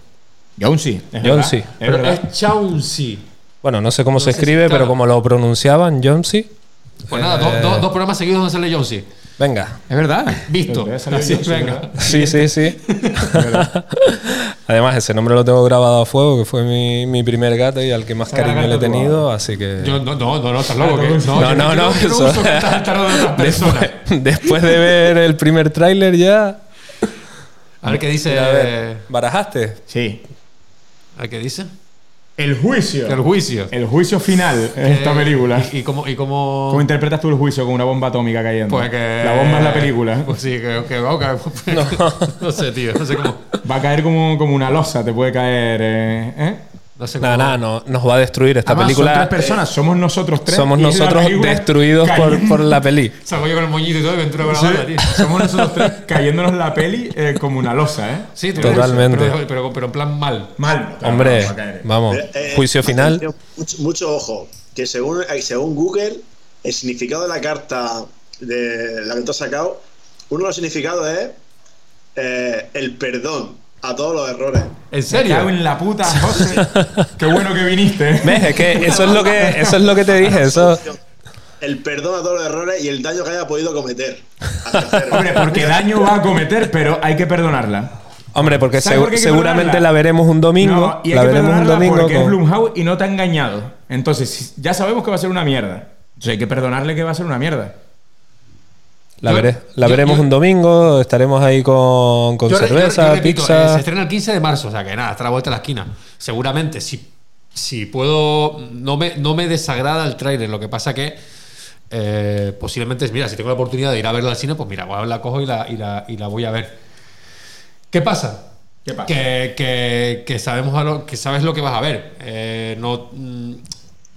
Jonesy. es Jonesy. es Pero verdad. es Chauncey. Bueno, no sé cómo No se sé si- escribe, claro. pero como lo pronunciaban, Jonesy. Pues nada, do- do- dos programas seguidos donde sale Jonesy. Venga. Es verdad. Visto. Así, venga. ¿verdad? Sí, sí, sí. Además, ese nombre lo tengo grabado a fuego, que fue mi, mi primer gato y al que más cariño le he tenido, así que... Yo, no, no, no, no, estás loco. Que- tú- no, no, eso-. Después, después de ver el primer tráiler ya... A ver qué dice. A ver, ¿Barajaste? Sí. A ver qué dice. El juicio. El juicio. El juicio final en esta Eh, película. ¿Y, y cómo, y cómo, ¿Cómo interpretas tú el juicio con una bomba atómica cayendo? Pues que. La bomba es la película. Pues sí, que, que va a caer. <laughs> <laughs> No. sé, tío. No sé cómo. Va a caer como, como una losa, te puede caer. eh, ¿eh? No sé cómo. Nada, nada, no, nos va a destruir esta Además, película. Son tres personas, somos nosotros tres. Somos nosotros destruidos por, por la peli. <laughs> Salgo yo con el moñito y todo y Ventura con la banda, tío. somos nosotros tres cayéndonos la peli eh, como una losa, ¿eh? Sí, tú Totalmente. Pero, pero, pero en plan mal. Mal. Hombre, vamos, Eh, eh, juicio final. Mucho, mucho ojo, que según, según Google, el significado de la carta de la que tú has sacado, uno de los significados es eh, el perdón a todos los errores. ¿En Me serio? cago en la puta, José. <laughs> Qué bueno que viniste. ¿Ves? Es que eso es lo que, eso es lo que te dije. Eso, El perdón a todos los errores y el daño que haya podido cometer. <laughs> Hombre, porque daño va a cometer, pero hay que perdonarla. hombre, porque ¿Sabes segu- por qué hay que seguramente perdonarla? la veremos un domingo. No, y hay la que veremos un perdonarla domingo. porque es Blumhouse y no te ha engañado. Entonces, ya sabemos que va a ser una mierda. Entonces hay que perdonarle que va a ser una mierda. La, Yo- veré- la yo- veremos yo- un domingo, estaremos ahí con, con Yo re- yo- cerveza, yo repito, eh, pizza. se estrena el 15 de marzo, o sea que nada, está a la vuelta de la esquina. Seguramente, si, si puedo. No me, no me desagrada el tráiler. Lo que pasa que. eh, posiblemente, mira, si tengo la oportunidad de ir a verla al cine, pues mira, pues la cojo y la, y la, y la voy a ver. ¿Qué pasa? ¿Qué pasa? Que, que- que sabemos a lo, que sabes lo que vas a ver. Eh, no, mm,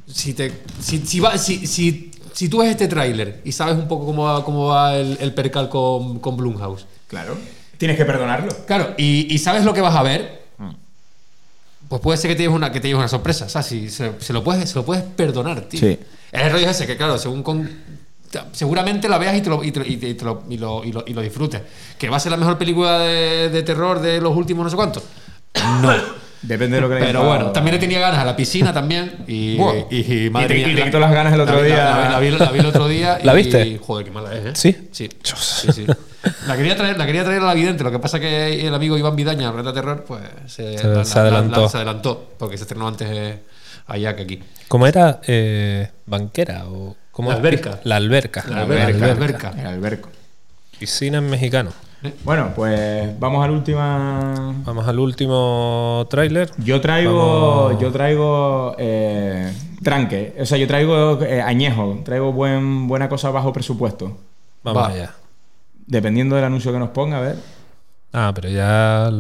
si, te, si, si, va- si, si, si tú ves este tráiler y sabes un poco cómo va, cómo va el, el percal con, con Blumhouse. Claro. Tienes que perdonarlo. Claro, y, y sabes lo que vas a ver, Mm. pues puede ser que te lleves una, que te lleves una sorpresa. O sea, si se, se lo puedes, se lo puedes perdonar, tío. Sí. El rollo es ese, que claro, según con. Seguramente la veas y, te lo, y, te- y te- y te lo, y, lo, y, lo, y lo disfrutes. ¿Que va a ser la mejor película de, de terror de los últimos no sé cuántos? No. <coughs> Depende de lo que le Pero bueno, también le tenía ganas a la piscina también. Y, <laughs> Buah. y, y madre Y te- mía, y te la- quitó las ganas el otro la día. La, la vi, la vi el otro día. <laughs> ¿La y- viste? joder, qué mala es, ¿eh? ¿Sí? Sí. Sí, sí. La quería traer, la quería traer a la vidente. Lo que pasa que el amigo Iván Vidaña, Reta Terror, pues se, Se- la- se la- la- adelantó. la- se adelantó. Porque se estrenó antes eh, allá que aquí. ¿Cómo era? Eh, ¿Banquera? o cómo La es? alberca. La alberca. La alberca, la alberca. El alberco. Piscina en mexicano. Bueno, pues vamos al última. Vamos al último tráiler. Yo traigo. Vamos- Yo traigo. eh, tranque. O sea, yo traigo eh, añejo. Traigo buen, buena cosa bajo presupuesto. Vamos Va. allá. Dependiendo del anuncio que nos ponga, a ver. Ah, pero ya.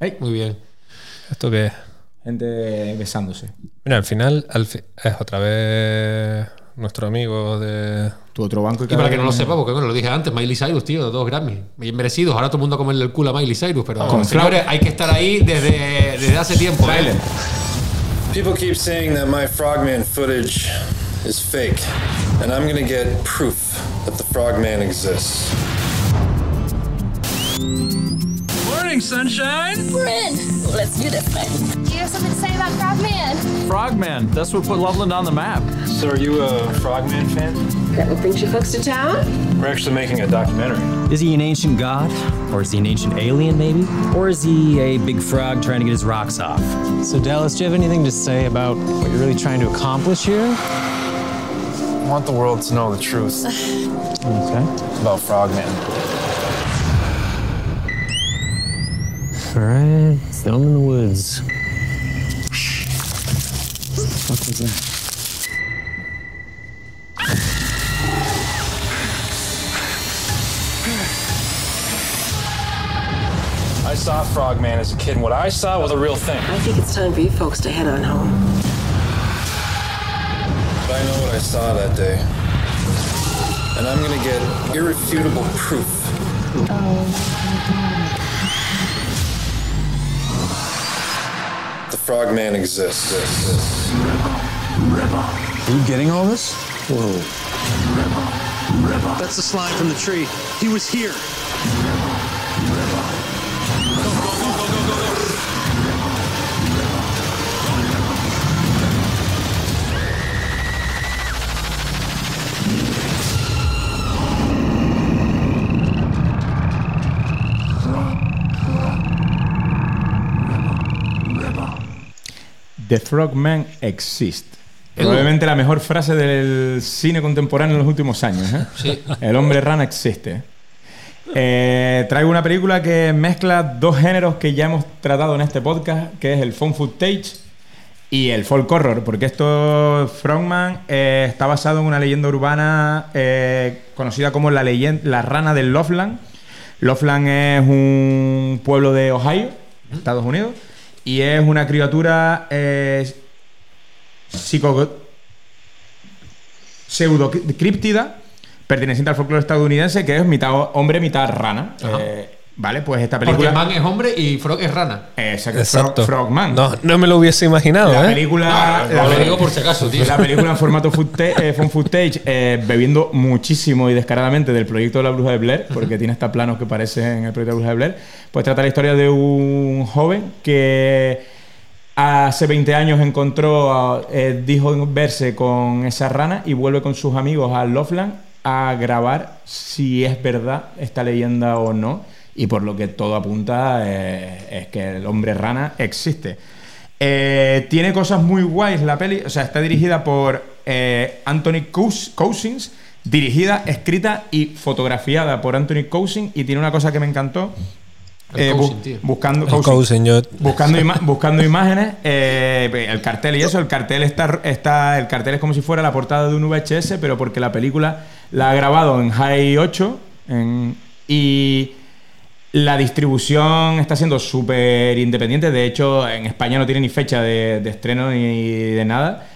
¡Ey! Muy bien. ¿Esto qué es? Gente besándose. Mira, al final al fi- es otra vez nuestro amigo de. Tu otro banco y Y para que no lo sepa, porque bueno, lo dije antes, Miley Cyrus, tío, dos Grammys. Bien merecidos. Ahora todo el mundo a comerle el culo a Miley Cyrus, pero Con señores, hay que estar ahí desde, desde hace tiempo. ¿eh? People keep saying that my Frogman footage is fake, and I'm gonna get proof that the Frogman exists. Morning, sunshine. Bryn, let's do this thing. Do you have something to say about Frogman? Frogman. That's what put Loveland on the map. So, are you a Frogman fan? That what brings you folks to town? We're actually making a documentary. Is he an ancient god? Or is he an ancient alien, maybe? Or is he a big frog trying to get his rocks off? So, Dallas, do you have anything to say about what you're really trying to accomplish here? I want the world to know the truth <sighs> Okay. about Frogman. All right. It's down in the woods. What the fuck was that? I saw Frogman as a kid, and what I saw was a real thing. I think it's time for you folks to head on home. But I know what I saw that day. And I'm gonna get irrefutable proof. Oh the Frogman exists. Are you getting all this? Whoa. That's the slime from the tree. He was here. The Frogman Exists. Probablemente la mejor frase del cine contemporáneo en los últimos años. ¿eh? Sí. El hombre rana existe. Eh, traigo una película que mezcla dos géneros que ya hemos tratado en este podcast, que es el phone footage y el folk horror, porque esto, Frogman, eh, está basado en una leyenda urbana eh, conocida como la, leyen- la rana del Loveland. Loveland es un pueblo de Ohio, Estados Unidos, y es una criatura eh, psico pseudo perteneciente al folclore estadounidense que es mitad hombre, mitad rana. Eh, vale, pues esta Porque película. Man es hombre y Frog es rana. Exacto, Exacto. Frog- Frogman. No, no me lo hubiese imaginado, La ¿eh? película. No, la lo digo por si acaso, tío. La película en formato footage, eh, footage, eh, bebiendo muchísimo y descaradamente del proyecto de la Bruja de Blair, porque tiene hasta planos que parecen el proyecto de la Bruja de Blair. Pues trata la historia de un joven que hace 20 años encontró, eh, dijo verse con esa rana y vuelve con sus amigos a Loveland a grabar si es verdad esta leyenda o no. Y por lo que todo apunta eh, es que el hombre rana existe. Eh, tiene cosas muy guays la peli. O sea, está dirigida por eh, Anthony Cous- Cousins. Dirigida, escrita y fotografiada por Anthony Cousins. Y tiene una cosa que me encantó. Eh, bu- buscando, Cousins. Cousin, yo- buscando, ima- <laughs> buscando imágenes, eh, el cartel y eso, el cartel está, está, el cartel es como si fuera la portada de un VHS, pero porque la película la ha grabado en High 8 en- y la distribución está siendo súper independiente. De hecho, en España no tiene ni fecha de, de estreno ni de nada.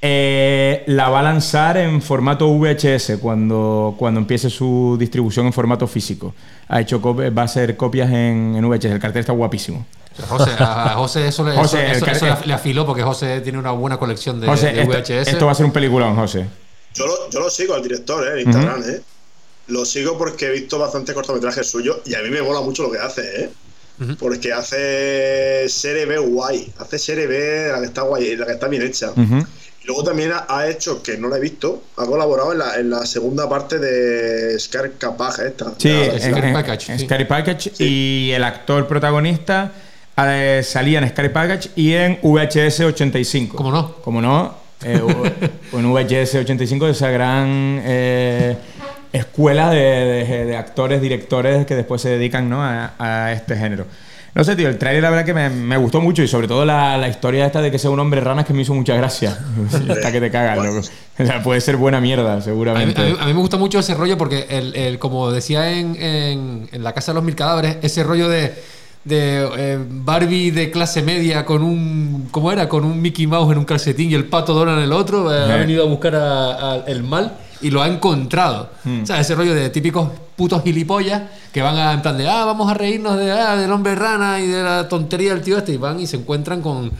Eh, la va a lanzar en formato VHS cuando, cuando empiece su distribución en formato físico. Ha hecho va a hacer copias en, en VHS. El cartel está guapísimo. José, a José eso, le, José, eso- eso- eso le af- le afiló porque José tiene una buena colección de, José, de esto, VHS. esto va a ser un peliculón, José. Yo lo, yo lo sigo al director, ¿eh? En Instagram, ¿eh? Lo sigo porque he visto bastantes cortometrajes suyos y a mí me mola mucho lo que hace, ¿eh? Porque hace serie B guay, hace serie B de la que está guay, la que está bien hecha. Y luego también ha, ha hecho, que no la he visto, ha colaborado en la, en la segunda parte de Scar Capage esta. Sí, en- Package, en sí. Scary Package y el actor protagonista eh, salía en Scary Package y en VHS 85. ¿Cómo no? Como no, eh, <laughs> o- en VHS 85 de esa gran eh, escuela de, de- de actores, directores que después se dedican ¿no? a, a este género. No sé, tío, el trailer la verdad que me, me gustó mucho y sobre todo la, la historia esta de que sea un hombre rana que me hizo mucha gracia. <laughs> Hasta que te cagas, loco. O sea, puede ser buena mierda, A mí, seguramente. a mí- a mí me gusta mucho ese rollo porque, el, el- como decía en, en- en La Casa de los Mil Cadáveres, ese rollo de, de eh, Barbie de clase media con un. ¿Cómo era? Con un Mickey Mouse en un calcetín y el pato Donald en el otro. eh, ha Eh. venido a buscar a- a- el mal y lo ha encontrado. Hmm. O sea, ese rollo de típicos putos gilipollas que van a, en plan de, ah, vamos a reírnos de, ah, del hombre rana y de la tontería del tío este. Y van y se encuentran con.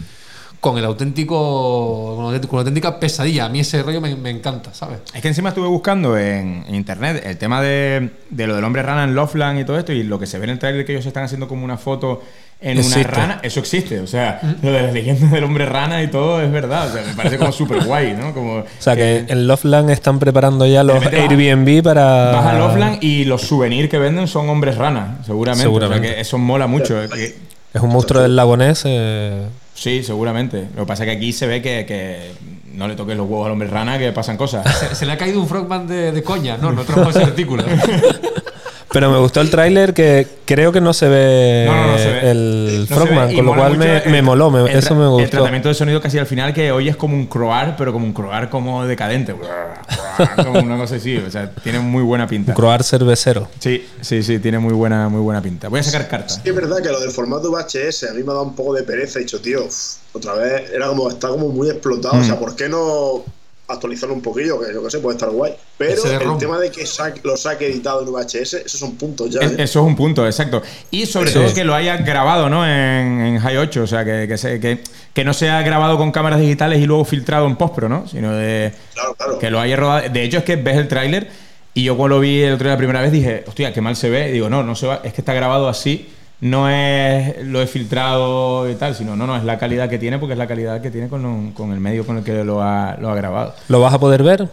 Con el auténtico. Con, la auténtica- con la auténtica pesadilla. A mí ese rollo me, me encanta, ¿sabes? Es que encima estuve buscando en, en internet el tema de, de lo del hombre rana en Loveland y todo esto, y lo que se ve en el trailer que ellos están haciendo como una foto en Existe. una rana, eso existe. O sea, lo de las leyendas del hombre rana y todo es verdad. O sea, me parece como súper guay, ¿no? Como O sea que en Loveland están preparando ya los repente vas- Airbnb para. Vas a Loveland y los souvenirs que venden son hombres rana, seguramente. Seguramente. O sea, que eso mola mucho. eh, que- Es un monstruo del lago Ness. eh, sí, seguramente. Lo que pasa es que aquí se ve que, que no le toques los huevos al hombre rana, que pasan cosas. Se, <laughs> se le ha caído un frogman de, de coña, no, no trajo ese artículo. <laughs> Pero me gustó el tráiler que creo que no se ve, No, no, no se ve. el Frogman, con lo cual me, el- me moló, me- el eso me El gustó. tratamiento de sonido casi al final que oyes como un croar, pero como un croar como decadente. <laughs> como una cosa así. O sea, tiene muy buena pinta. Un croar cervecero. Sí, sí, sí, tiene muy buena, muy buena pinta. Voy a sacar carta. Sí, es verdad que lo del formato VHS a mí me ha dado un poco de pereza. He dicho, tío, otra vez era como, está como muy explotado. Mm. O sea, ¿por qué no actualizarlo un poquillo? Que yo que sé, puede estar guay. Pero el ROM. tema de que saque- lo saque editado en VHS, esos son puntos ya. Es- ¿eh? Eso es un punto, exacto. Y sobre todo que lo hayas grabado, ¿no? En, en High 8, o sea, que, que, se- que, que no sea grabado con cámaras digitales y luego filtrado en postpro, ¿no? Sino de que lo haya rodado. De hecho, es que ves el tráiler y yo cuando lo vi el otro día la primera vez dije, hostia, qué mal se ve. Y digo, no, no se va, es que está grabado así. No es lo he filtrado y tal, sino no, no, es la calidad que tiene porque es la calidad que tiene con, lo- con el medio con el que lo ha, lo ha grabado. ¿Lo vas a poder ver?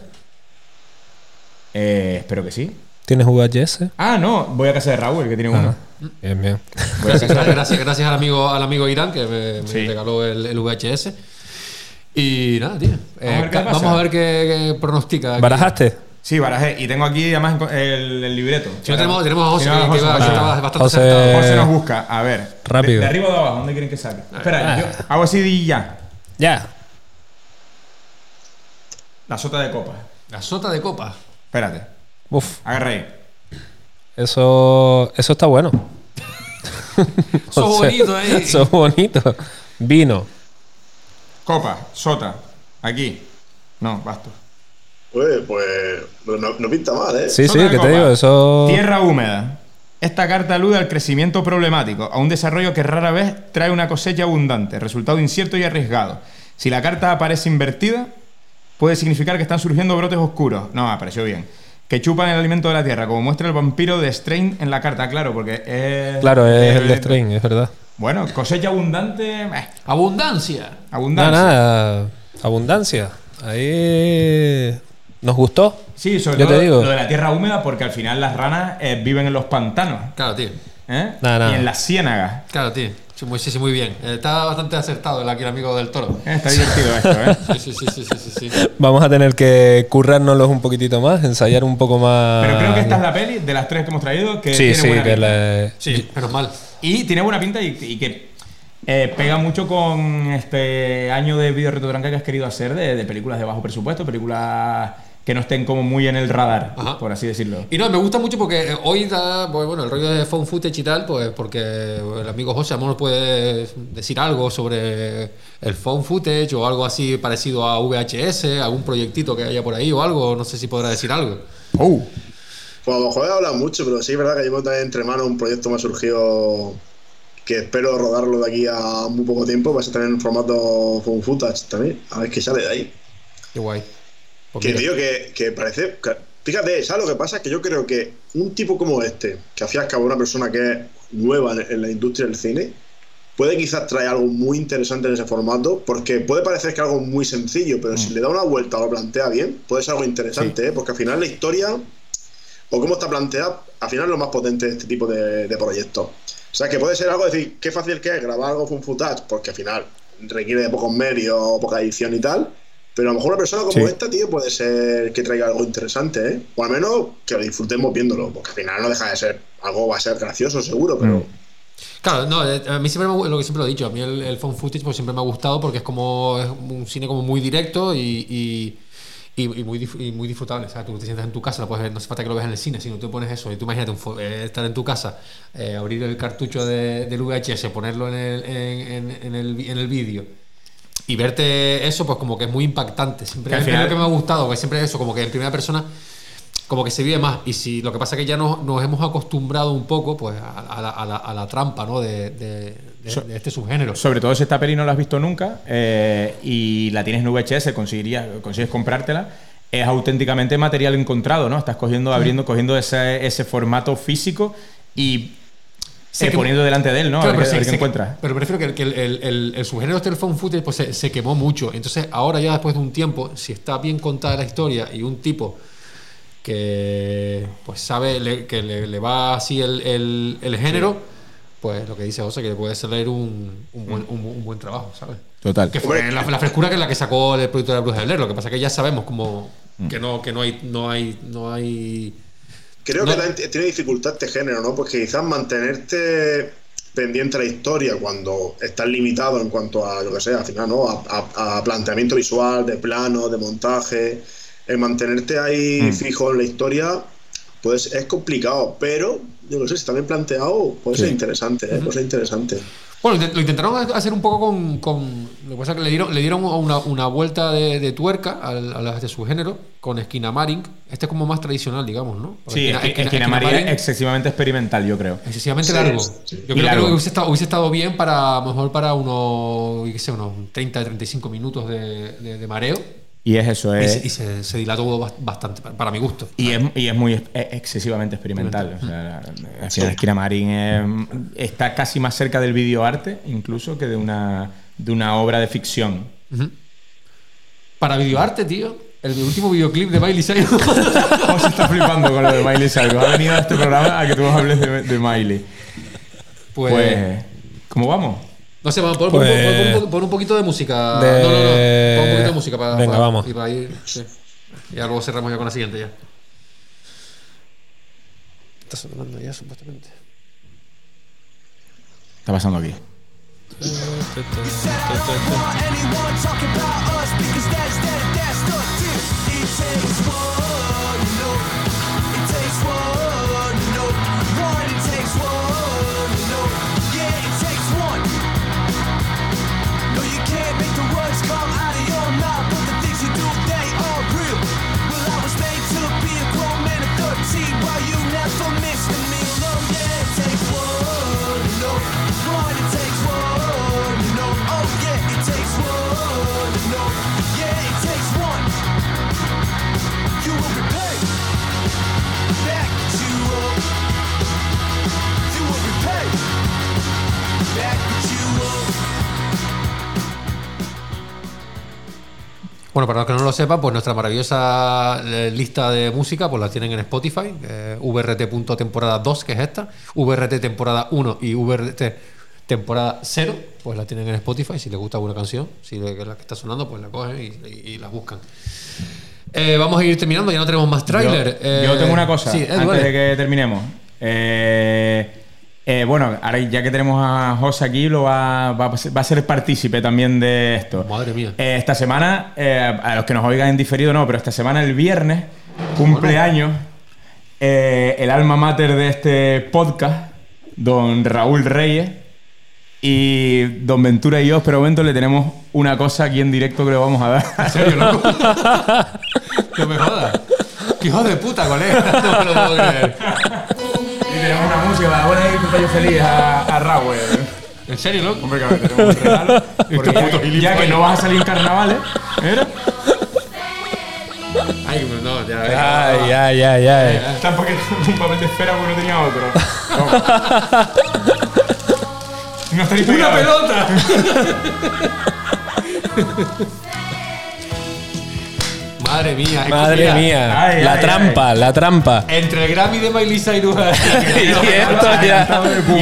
Eh, espero que sí. ¿Tienes VHS? Ah, no, voy a casa de Raúl, que tiene Ah, uno. Bien, bien. Voy a Gracias, gracias, gracias al amigo, al amigo Irán que me, me Sí. regaló el, el VHS. Y nada, tío. Eh, Vamos a ver vamos a ver qué, qué pronostica. aquí. ¿Barajaste? Sí, barajé. Y tengo aquí además el, el libreto. Si no tenemos- tenemos a José, que va- José. que bastante José- acertado. José nos busca. A ver. Rápido. De, de arriba o de abajo, ¿dónde quieren que saque? Espera, Ah. yo hago así y ya. Ya. La sota de copa. La sota de copa. Espérate. Uf, Agarra ahí. eso, eso está bueno. <laughs> Eso es bonito, eh. Eso es bonito. Vino. Copa, sota. Aquí. No, basto. Pues, pues no, no pinta mal, ¿eh? Sí, sí, que te digo, eso. Tierra húmeda. Esta carta alude al crecimiento problemático, a un desarrollo que rara vez trae una cosecha abundante, resultado incierto y arriesgado. Si la carta aparece invertida, puede significar que están surgiendo brotes oscuros. No, apareció bien. Que chupan el alimento de la tierra, como muestra el vampiro de Strain en la carta, claro, porque es. Claro, es el de Strain, es verdad. Bueno, cosecha abundante. eh, Abundancia. Nada, abundancia. nada. Abundancia. Ahí. Nos gustó. Sí, sobre Yo todo te digo. lo de la tierra húmeda, porque al final las ranas eh, viven en los pantanos. Claro, tío. ¿eh? Nada, nada. Y en las ciénagas. Claro, tío. Sí, muy, sí, sí, muy bien. Eh, está bastante acertado el aquí el amigo del toro. Eh, Está divertido <laughs> esto, ¿eh? Sí, sí, sí, sí, sí, sí, sí. Vamos a tener que currárnoslos un poquitito más, ensayar un poco más. Pero creo que esta es la peli de las tres que hemos traído que Sí, tiene sí, buena que pinta. la. Sí, menos mal. Y tiene buena pinta y, y que eh, pega mucho con este año de video retotranca que has querido hacer de, de películas de bajo presupuesto, películas que no estén como muy en el radar, Ajá. por así decirlo. Y no, me gusta mucho porque eh, hoy da, pues, bueno, el rollo de phone footage y tal, pues porque el amigo José a lo mejor puede decir algo sobre el phone footage o algo así parecido a VHS, algún proyectito que haya por ahí o algo, no sé si podrá decir algo. Oh, Pues a lo mejor he hablado mucho, pero sí es verdad que llevo también entre manos un proyecto que me ha surgido que espero rodarlo de aquí a muy poco tiempo. Va a tener en formato phone footage también. A ver qué sale de ahí. Qué guay. Pues que tío, que, que parece. que- fíjate, ¿sabes lo que pasa? Que yo creo que un tipo como este, que al cabo una persona que es nueva en, en la industria del cine, puede quizás traer algo muy interesante en ese formato, porque puede parecer que algo muy sencillo, pero si le da una vuelta o lo plantea bien, puede ser algo interesante, ¿eh? porque al final la historia, o cómo está planteada, al final es lo más potente de este tipo de, de proyectos. O sea, que puede ser algo, decir, qué fácil que es grabar algo con footage, porque al final requiere de pocos medios, poca edición y tal. Pero a lo mejor una persona como Sí. esta, tío, puede ser que traiga algo interesante, ¿eh? O al menos que lo disfrutemos viéndolo, porque al final no deja de ser algo, va a ser gracioso seguro, pero... Claro, no, eh, a mí siempre me, lo que siempre lo he dicho, a mí el, el phone footage pues siempre me ha gustado porque es como es un cine como muy directo y, y, y- y muy, y muy disfrutable. O sea, tú te sientas en tu casa, lo puedes ver, no hace falta que lo veas en el cine, sino tú pones eso y tú imagínate un eh, estar en tu casa, eh, abrir el cartucho de, del VHS, ponerlo en el, en, en- en el, en el vídeo y verte eso, pues como que es muy impactante. Siempre Que al es final- lo que me ha gustado, que siempre es eso, como que en primera persona como que se vive más. Y si lo que pasa es que ya nos, nos hemos acostumbrado un poco pues a, a la, a la- a la trampa ¿no? de, de- de- So- de este subgénero. Sobre todo si esta peli no la has visto nunca eh, y la tienes en VHS, conseguirías, consigues comprártela, es auténticamente material encontrado, ¿no? Estás cogiendo, abriendo, cogiendo ese, ese formato físico y Se eh, quemó- poniendo delante de él, ¿no? Claro, a ver, pero, qué- a ver se- qué se- encuentras. pero prefiero que, que el, el- el- el subgénero del phone footage pues, se, se quemó mucho. Entonces, ahora ya después de un tiempo, si está bien contada la historia y un tipo que pues sabe le- que le, le va así el, el- el género, pues lo que dice José, que le puede salir un, un buen, un- un buen trabajo, ¿sabes? Total. Que fue la, la frescura que es la que sacó el proyecto de la Bruja de Blair. Lo que pasa es que ya sabemos como que no, que no hay, no hay, no hay. Creo No. que tiene dificultad este género, ¿no? Porque quizás mantenerte pendiente de la historia cuando estás limitado en cuanto a lo que sea, al final, ¿no? A, a- a planteamiento visual, de plano, de montaje. El mantenerte ahí Mm. fijo en la historia, pues es complicado, pero yo no sé, si está bien planteado, puede ser interesante, ¿eh? Puede ser interesante. Bueno, lo intentaron hacer un poco con. con- lo que pasa es que le dieron, le dieron una, una vuelta de, de tuerca al- a las de su género con Esquina Maring. Este es como más tradicional, digamos, ¿no? Porque Sí, Esquina- Esquina- Maring es excesivamente experimental, yo creo. excesivamente Sí, largo. sí. Yo Y creo largo. que hubiese estado, hubiese estado bien para, a lo mejor para unos, qué sé, unos 30, 35 minutos de, de- de mareo. Y es eso, Y, es, se, y se, se dilató bas- bastante, para, mi gusto. Y es, y es muy es excesivamente experimental. O sea, Esquina Marín es- está casi más cerca del videoarte, incluso, que de una, de una obra de ficción. Para videoarte, tío, el último videoclip de Miley Cyrus. <laughs> José está flipando con lo de Miley Cyrus. Ha venido a este programa a que tú hables de, de Miley. pues, Pues, ¿cómo vamos? No sé, vamos, pon, pon- Pues- pon- pon- pon un poquito de música. De- No, no, no. Pon un poquito de música para. Venga, para- vamos. Y para ir. Sí. Ya luego cerramos ya con la siguiente ya. Está sonando ya, supuestamente. está pasando aquí? Bueno, para los que no lo sepan, pues nuestra maravillosa eh, lista de música pues la tienen en Spotify, eh, vrt.temporada 2, que es esta, VRT temporada 1 y VRT temporada 0, pues la tienen en Spotify, si les gusta alguna canción, si le- la que está sonando, pues la cogen y, y- y la buscan. Eh, vamos a ir terminando, ya no tenemos más tráiler. Yo, Eh, yo tengo una cosa sí, antes de que terminemos. Eh, eh, bueno, ahora ya que tenemos a José aquí, lo va, va a ser- va a ser partícipe también de esto. Madre mía. Eh, esta semana, eh, a los que nos oigan en diferido no, pero esta semana, el viernes, cumpleaños, el alma mater de este podcast, don Raúl Reyes. Y don Ventura y yo, pero momento le tenemos una cosa aquí en directo que le vamos a dar. <laughs> ¿En serio, loco? <laughs> no me jodas. ¡Qué hijo de puta, colega! <laughs> No me lo puedo creer. Una música para poner el cumpleaños feliz a, a Raúl. ¿En serio, loco? Hombre, claro, tenemos un regalo. <laughs> Porque ya, ya que no vas a salir en carnavales, ¿eh? Ay, no, ya, Ay, ay, ay, ay. Tampoco <laughs> un papel de esfera porque no tenía otro. <laughs> No estaréis ¡Una pelota! Madre mía. es Madre mira, mía. Ay, la ay, trampa, la trampa. Entre el Grammy de Miley Cyrus <laughs> y esto ya.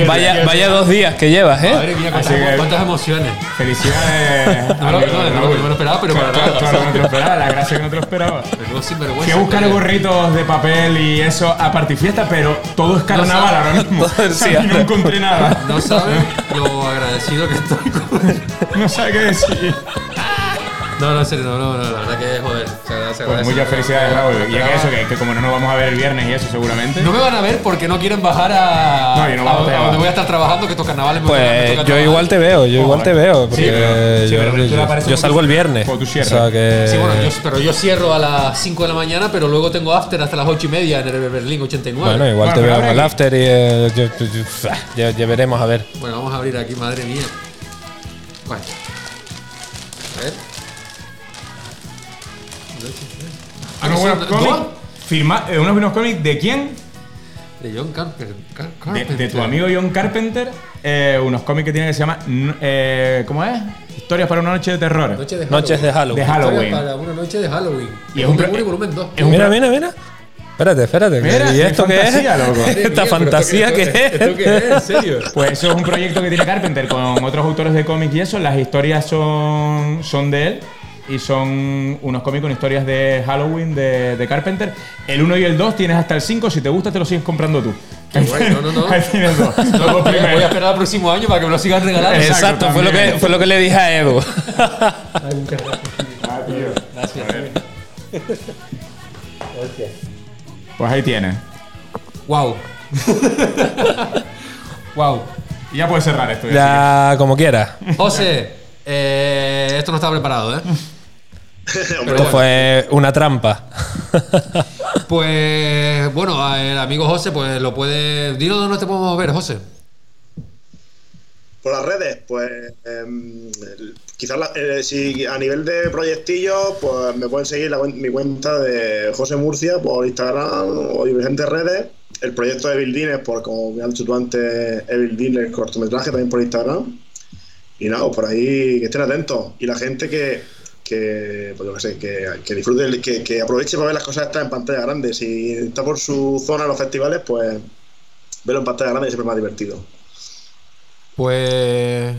Vaya, vaya dos días que llevas, ¿eh? Madre mía, cuántas, que- cuántas emociones. Felicidades. No, no, no, no me lo esperaba, pero para nada. Claro, que no te lo esperaba, la gracia que no te lo esperaba. <laughs> Fui a buscar gorritos de papel y eso a partifiesta, pero todo es carnaval ahora mismo. <laughs> No encontré nada. No sabes lo agradecido que estoy con. No sabe qué decir. No, no, en serio, no, no, no, la verdad que joder. Se agradece, se Pues muchas felicidades, Raúl. Y es eso, que, que como no nos vamos a ver el viernes y eso seguramente. No me van a ver porque no quieren bajar a. No, yo no a, a te donde voy a estar trabajando, que estos carnavales me Pues toca yo trabajar. igual te veo, yo igual te veo. Porque Sí, pero- sí, yo, pero salgo el viernes. O sea que. Sí, bueno, yo, pero yo cierro a las 5 de la mañana, pero luego tengo after hasta las 8 y media en el Berlín 89. Bueno, igual Bueno, te veo en el after y eh, yo- yo- yo- ya, ya veremos a ver. Bueno, vamos a abrir aquí, madre mía. Bueno. Unos buenos ¿Dos? cómics. Firma, eh, unos buenos cómics de quién? De John Carpenter. Car- De, Carpenter. de tu amigo John Carpenter. eh, unos cómics que tiene que se llama. eh, ¿Cómo es? Historias para una noche de terror. Noche de Noches de Halloween. De Halloween. Historia Para una noche de Halloween. Y es un volumen pro- 1 y volumen 2. es un Mira, mira, mira. Espérate, espérate. Mira, ¿Y qué esto qué es? loco. Mía, <laughs> ¿Esta pero fantasía esto qué qué- es? ¿Esto qué es? ¿En serio? <laughs> Pues eso es un proyecto que tiene Carpenter con otros autores de cómics y eso. Las historias son, son de él. Y son unos cómics con historias de Halloween de, de Carpenter. El 1 y el 2 tienes hasta el 5. Si te gusta, te lo sigues comprando tú. Qué guay, no, no, no. Ahí tienes dos. <laughs> Los dos Voy a, esperar al próximo año para que me lo sigan regalando. Exacto, Exacto, fue lo, que, fue lo que le dije a Edu. <laughs> Ah, tío. Gracias. Pues ahí tienes. Wow. wow. Y ya puedes cerrar esto. ya, Ya, como quieras. José, eh, esto no estaba preparado, ¿eh? <laughs> Hombre, Esto fue una trampa. <laughs> Pues bueno, el amigo José, pues lo puede. Dinos dónde te podemos ver, José. Por las redes, pues em, quizás la- eh, si a nivel de proyectillos, pues me pueden seguir la mi cuenta de José Murcia por Instagram o diferentes redes. El proyecto de Evil Dinner, por como me has dicho tú antes, Evil Dinner cortometraje también por Instagram. Y nada, por ahí que estén atentos. Y la gente que, que pues yo qué sé, que, que disfrute, que, que aproveche para ver las cosas estas en pantalla grande. Si está por su zona en los festivales, pues verlo en pantalla grande es siempre más divertido. Pues.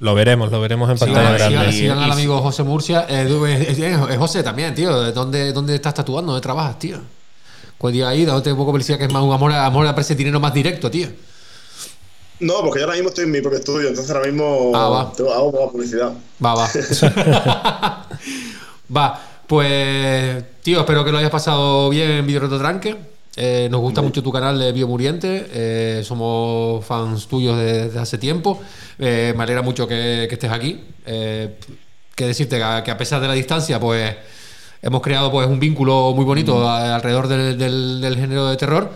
Lo veremos, lo veremos en pantalla Sigan, grande. sigan- sigan al amigo José Murcia. Eh, José también, tío. ¿Dónde, ¿Dónde estás tatuando? ¿Dónde trabajas, tío? Pues día ahí, dándote un poco de publicidad que es más un amor, a- amor a ese dinero más directo, tío. No, porque yo ahora mismo estoy en mi propio estudio, entonces ahora mismo Ah, hago poca publicidad. Va, va. <laughs> va, pues, tío, espero que lo hayas pasado bien en Video Reto Tranque. Eh, nos gusta mucho tu canal de Biomuriente. eh, somos fans tuyos de- desde hace tiempo. Eh, me alegra mucho que, que estés aquí. Eh, que decirte que a, que a pesar de la distancia, pues hemos creado pues un vínculo muy bonito a- alrededor del, del- del género de terror.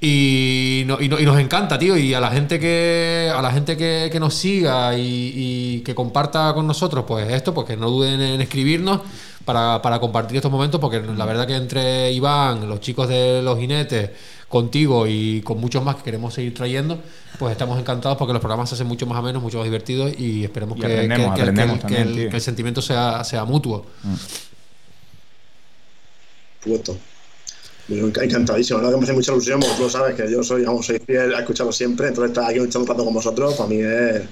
Y, no- y no- y nos encanta, tío. Y a la gente que a la gente que, que nos siga y, y que comparta con nosotros, pues esto, pues que no duden en escribirnos para, para compartir estos momentos, porque la verdad que entre Iván, los chicos de los jinetes, contigo y con muchos más que queremos seguir trayendo, pues estamos encantados porque los programas se hacen mucho más amenos, mucho más divertidos y esperemos Y que, también, el, tío. que el sentimiento sea, sea mutuo. Enc- encantadísimo, verdad que me hace mucha ilusión, porque tú lo sabes que yo soy, vamos, soy fiel a escucharlo siempre, entonces estar aquí echando un rato con vosotros, para mí es.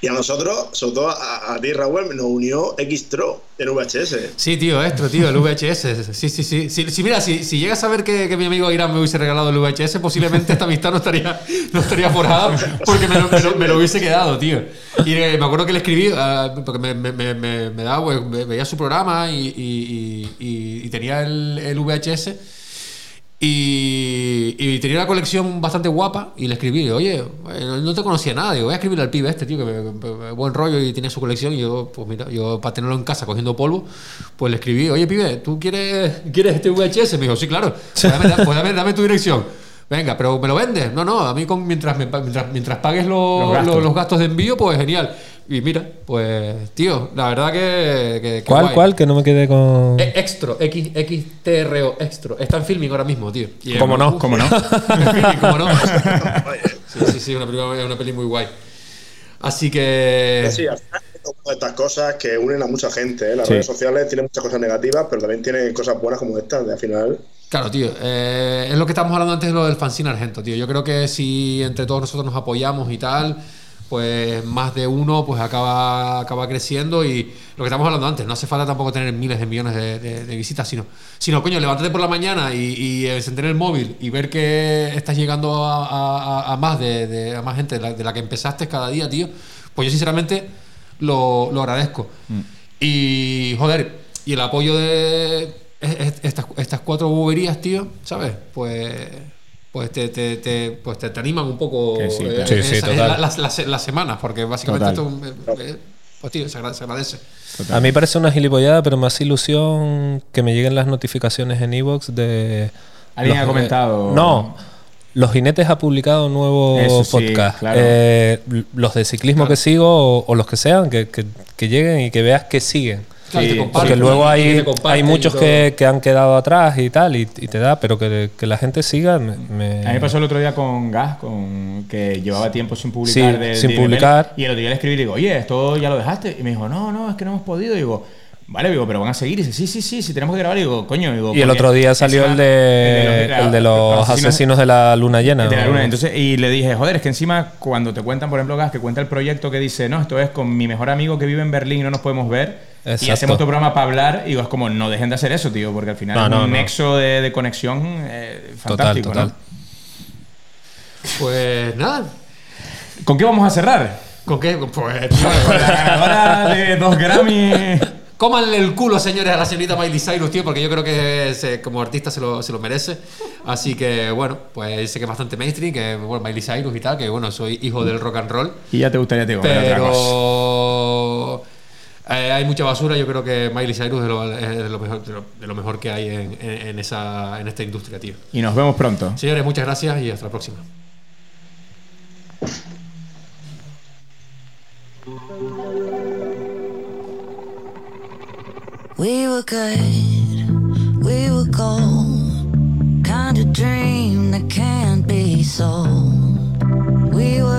Y a nosotros, sobre todo a, ti, Raúl, nos unió Xtro en VHS. Sí, tío, esto, tío, el VHS. Sí, sí, sí. Sí, mira, si, si llega a saber que, que mi amigo Irán me hubiese regalado el VHS, posiblemente esta amistad no estaría, no estaría forjada porque me lo, hubiese quedado, tío. Y eh, me acuerdo que le escribí, ah, porque me, me, daba, pues, ve- veía su programa y- y- y tenía el, el VHS. Y, y tenía una colección bastante guapa y le escribí, oye, eh, no te conocía nada, digo, voy a escribirle al pibe este, tío, que me, me- me- buen rollo y tiene su colección y yo, pues mira, yo para tenerlo en casa cogiendo polvo, pues le escribí, oye, pibe, ¿tú quieres, quieres este VHS? Me dijo, sí, claro, pues dame, pues dame- dame tu dirección. Venga, pero ¿me lo vendes? No, no, a mí con, mientras, mientras, mientras pagues lo- Los los, gastos. los gastos de envío, pues genial. Y mira, pues, tío, la verdad que... que- que ¿Cuál, guay. cuál? Que no me quedé con. Eh, Extra, X, XTRO, Extra. Está en filming ahora mismo, tío. Y, ¿Cómo no? ¿Cómo no? en <laughs> filming, ¿cómo no? sí, sí, sí, una, película- una peli muy guay. Así que. Sí, al final hay todas estas cosas que unen a mucha gente. ¿eh? Las Sí. redes sociales tienen muchas cosas negativas, pero también tienen cosas buenas como estas. De al final, Claro, tío. eh, es lo que estamos hablando antes de lo del fanzine argento, tío. Yo creo que si entre todos nosotros nos apoyamos y tal, pues más de uno pues acaba, acaba creciendo y lo que estamos hablando antes, no hace falta tampoco tener miles de millones de, de- de visitas, sino, sino, coño, levántate por la mañana y, y encender el móvil y ver que estás llegando a, a- a más de, de- a más gente de la, de la que empezaste cada día, tío. Pues yo sinceramente lo, lo agradezco. Y, joder, y el apoyo de es- es- estas, estas cuatro boberías, tío, ¿sabes? Pues, pues, te, te, te- pues te, te animan un poco sí, eh. Sí, sí, la- las, las- las semanas, porque básicamente Total. esto, eh, eh, pues, tío, se agra- se agradece. A mí parece una gilipollada, pero me hace ilusión que me lleguen las notificaciones en Evox de. Alguien los- ha comentado- No. Los Jinetes ha publicado un nuevo Eso sí, podcast. claro. Eh, los de ciclismo que sigo o, o los que sean, que, que- que lleguen y que veas que siguen. Claro, te porque luego hay, hay muchos que, que han quedado atrás y tal, y, y te da, pero que, que la gente siga. Me, me- A mí me pasó el otro día con Gas, con que llevaba tiempo sin publicar. Sí, de- sin de- publicar. Y el otro día le escribí y le digo, oye, esto ya lo dejaste. Y me dijo, no, no, es que no hemos podido. Y digo, vale, digo, pero van a seguir. Y dice, sí, sí, sí, sí, tenemos que grabar. Y digo, coño. Digo, y el otro día salió encima- el de, el de los asesinos de la luna llena. de la ¿no? luna. Entonces, y le dije, joder, es que encima cuando te cuentan, por ejemplo, Gas, que cuenta el proyecto que dice, no, esto es con mi mejor amigo que vive en Berlín y no nos podemos ver. Y hacemos otro programa para hablar. Y es como, no dejen de hacer eso, tío, porque al final No, es no, un no. nexo de, de conexión eh, fantástico, total. ¿no? Pues nada. ¿Con qué vamos a cerrar? ¿Con qué? Pues. <laughs> Con la ganadora de dos Grammy. Cómanle el culo, señores, a la señorita Miley Cyrus, tío, porque yo creo que se- como artista se lo, se lo merece. Así que, bueno, pues sé que es bastante mainstream, que, bueno, Miley Cyrus y tal, que, bueno, soy hijo del rock and roll. Y ya te gustaría te digo, otra cosa. Eh, hay mucha basura. Yo creo que Miley Cyrus es, lo, es de, lo mejor, de, lo, de lo mejor que hay en, en- en esa, en esta industria, tío. Y nos vemos pronto. Señores, muchas gracias y hasta la próxima. We were good, we were gold. Kind of dream that can't be sold. We were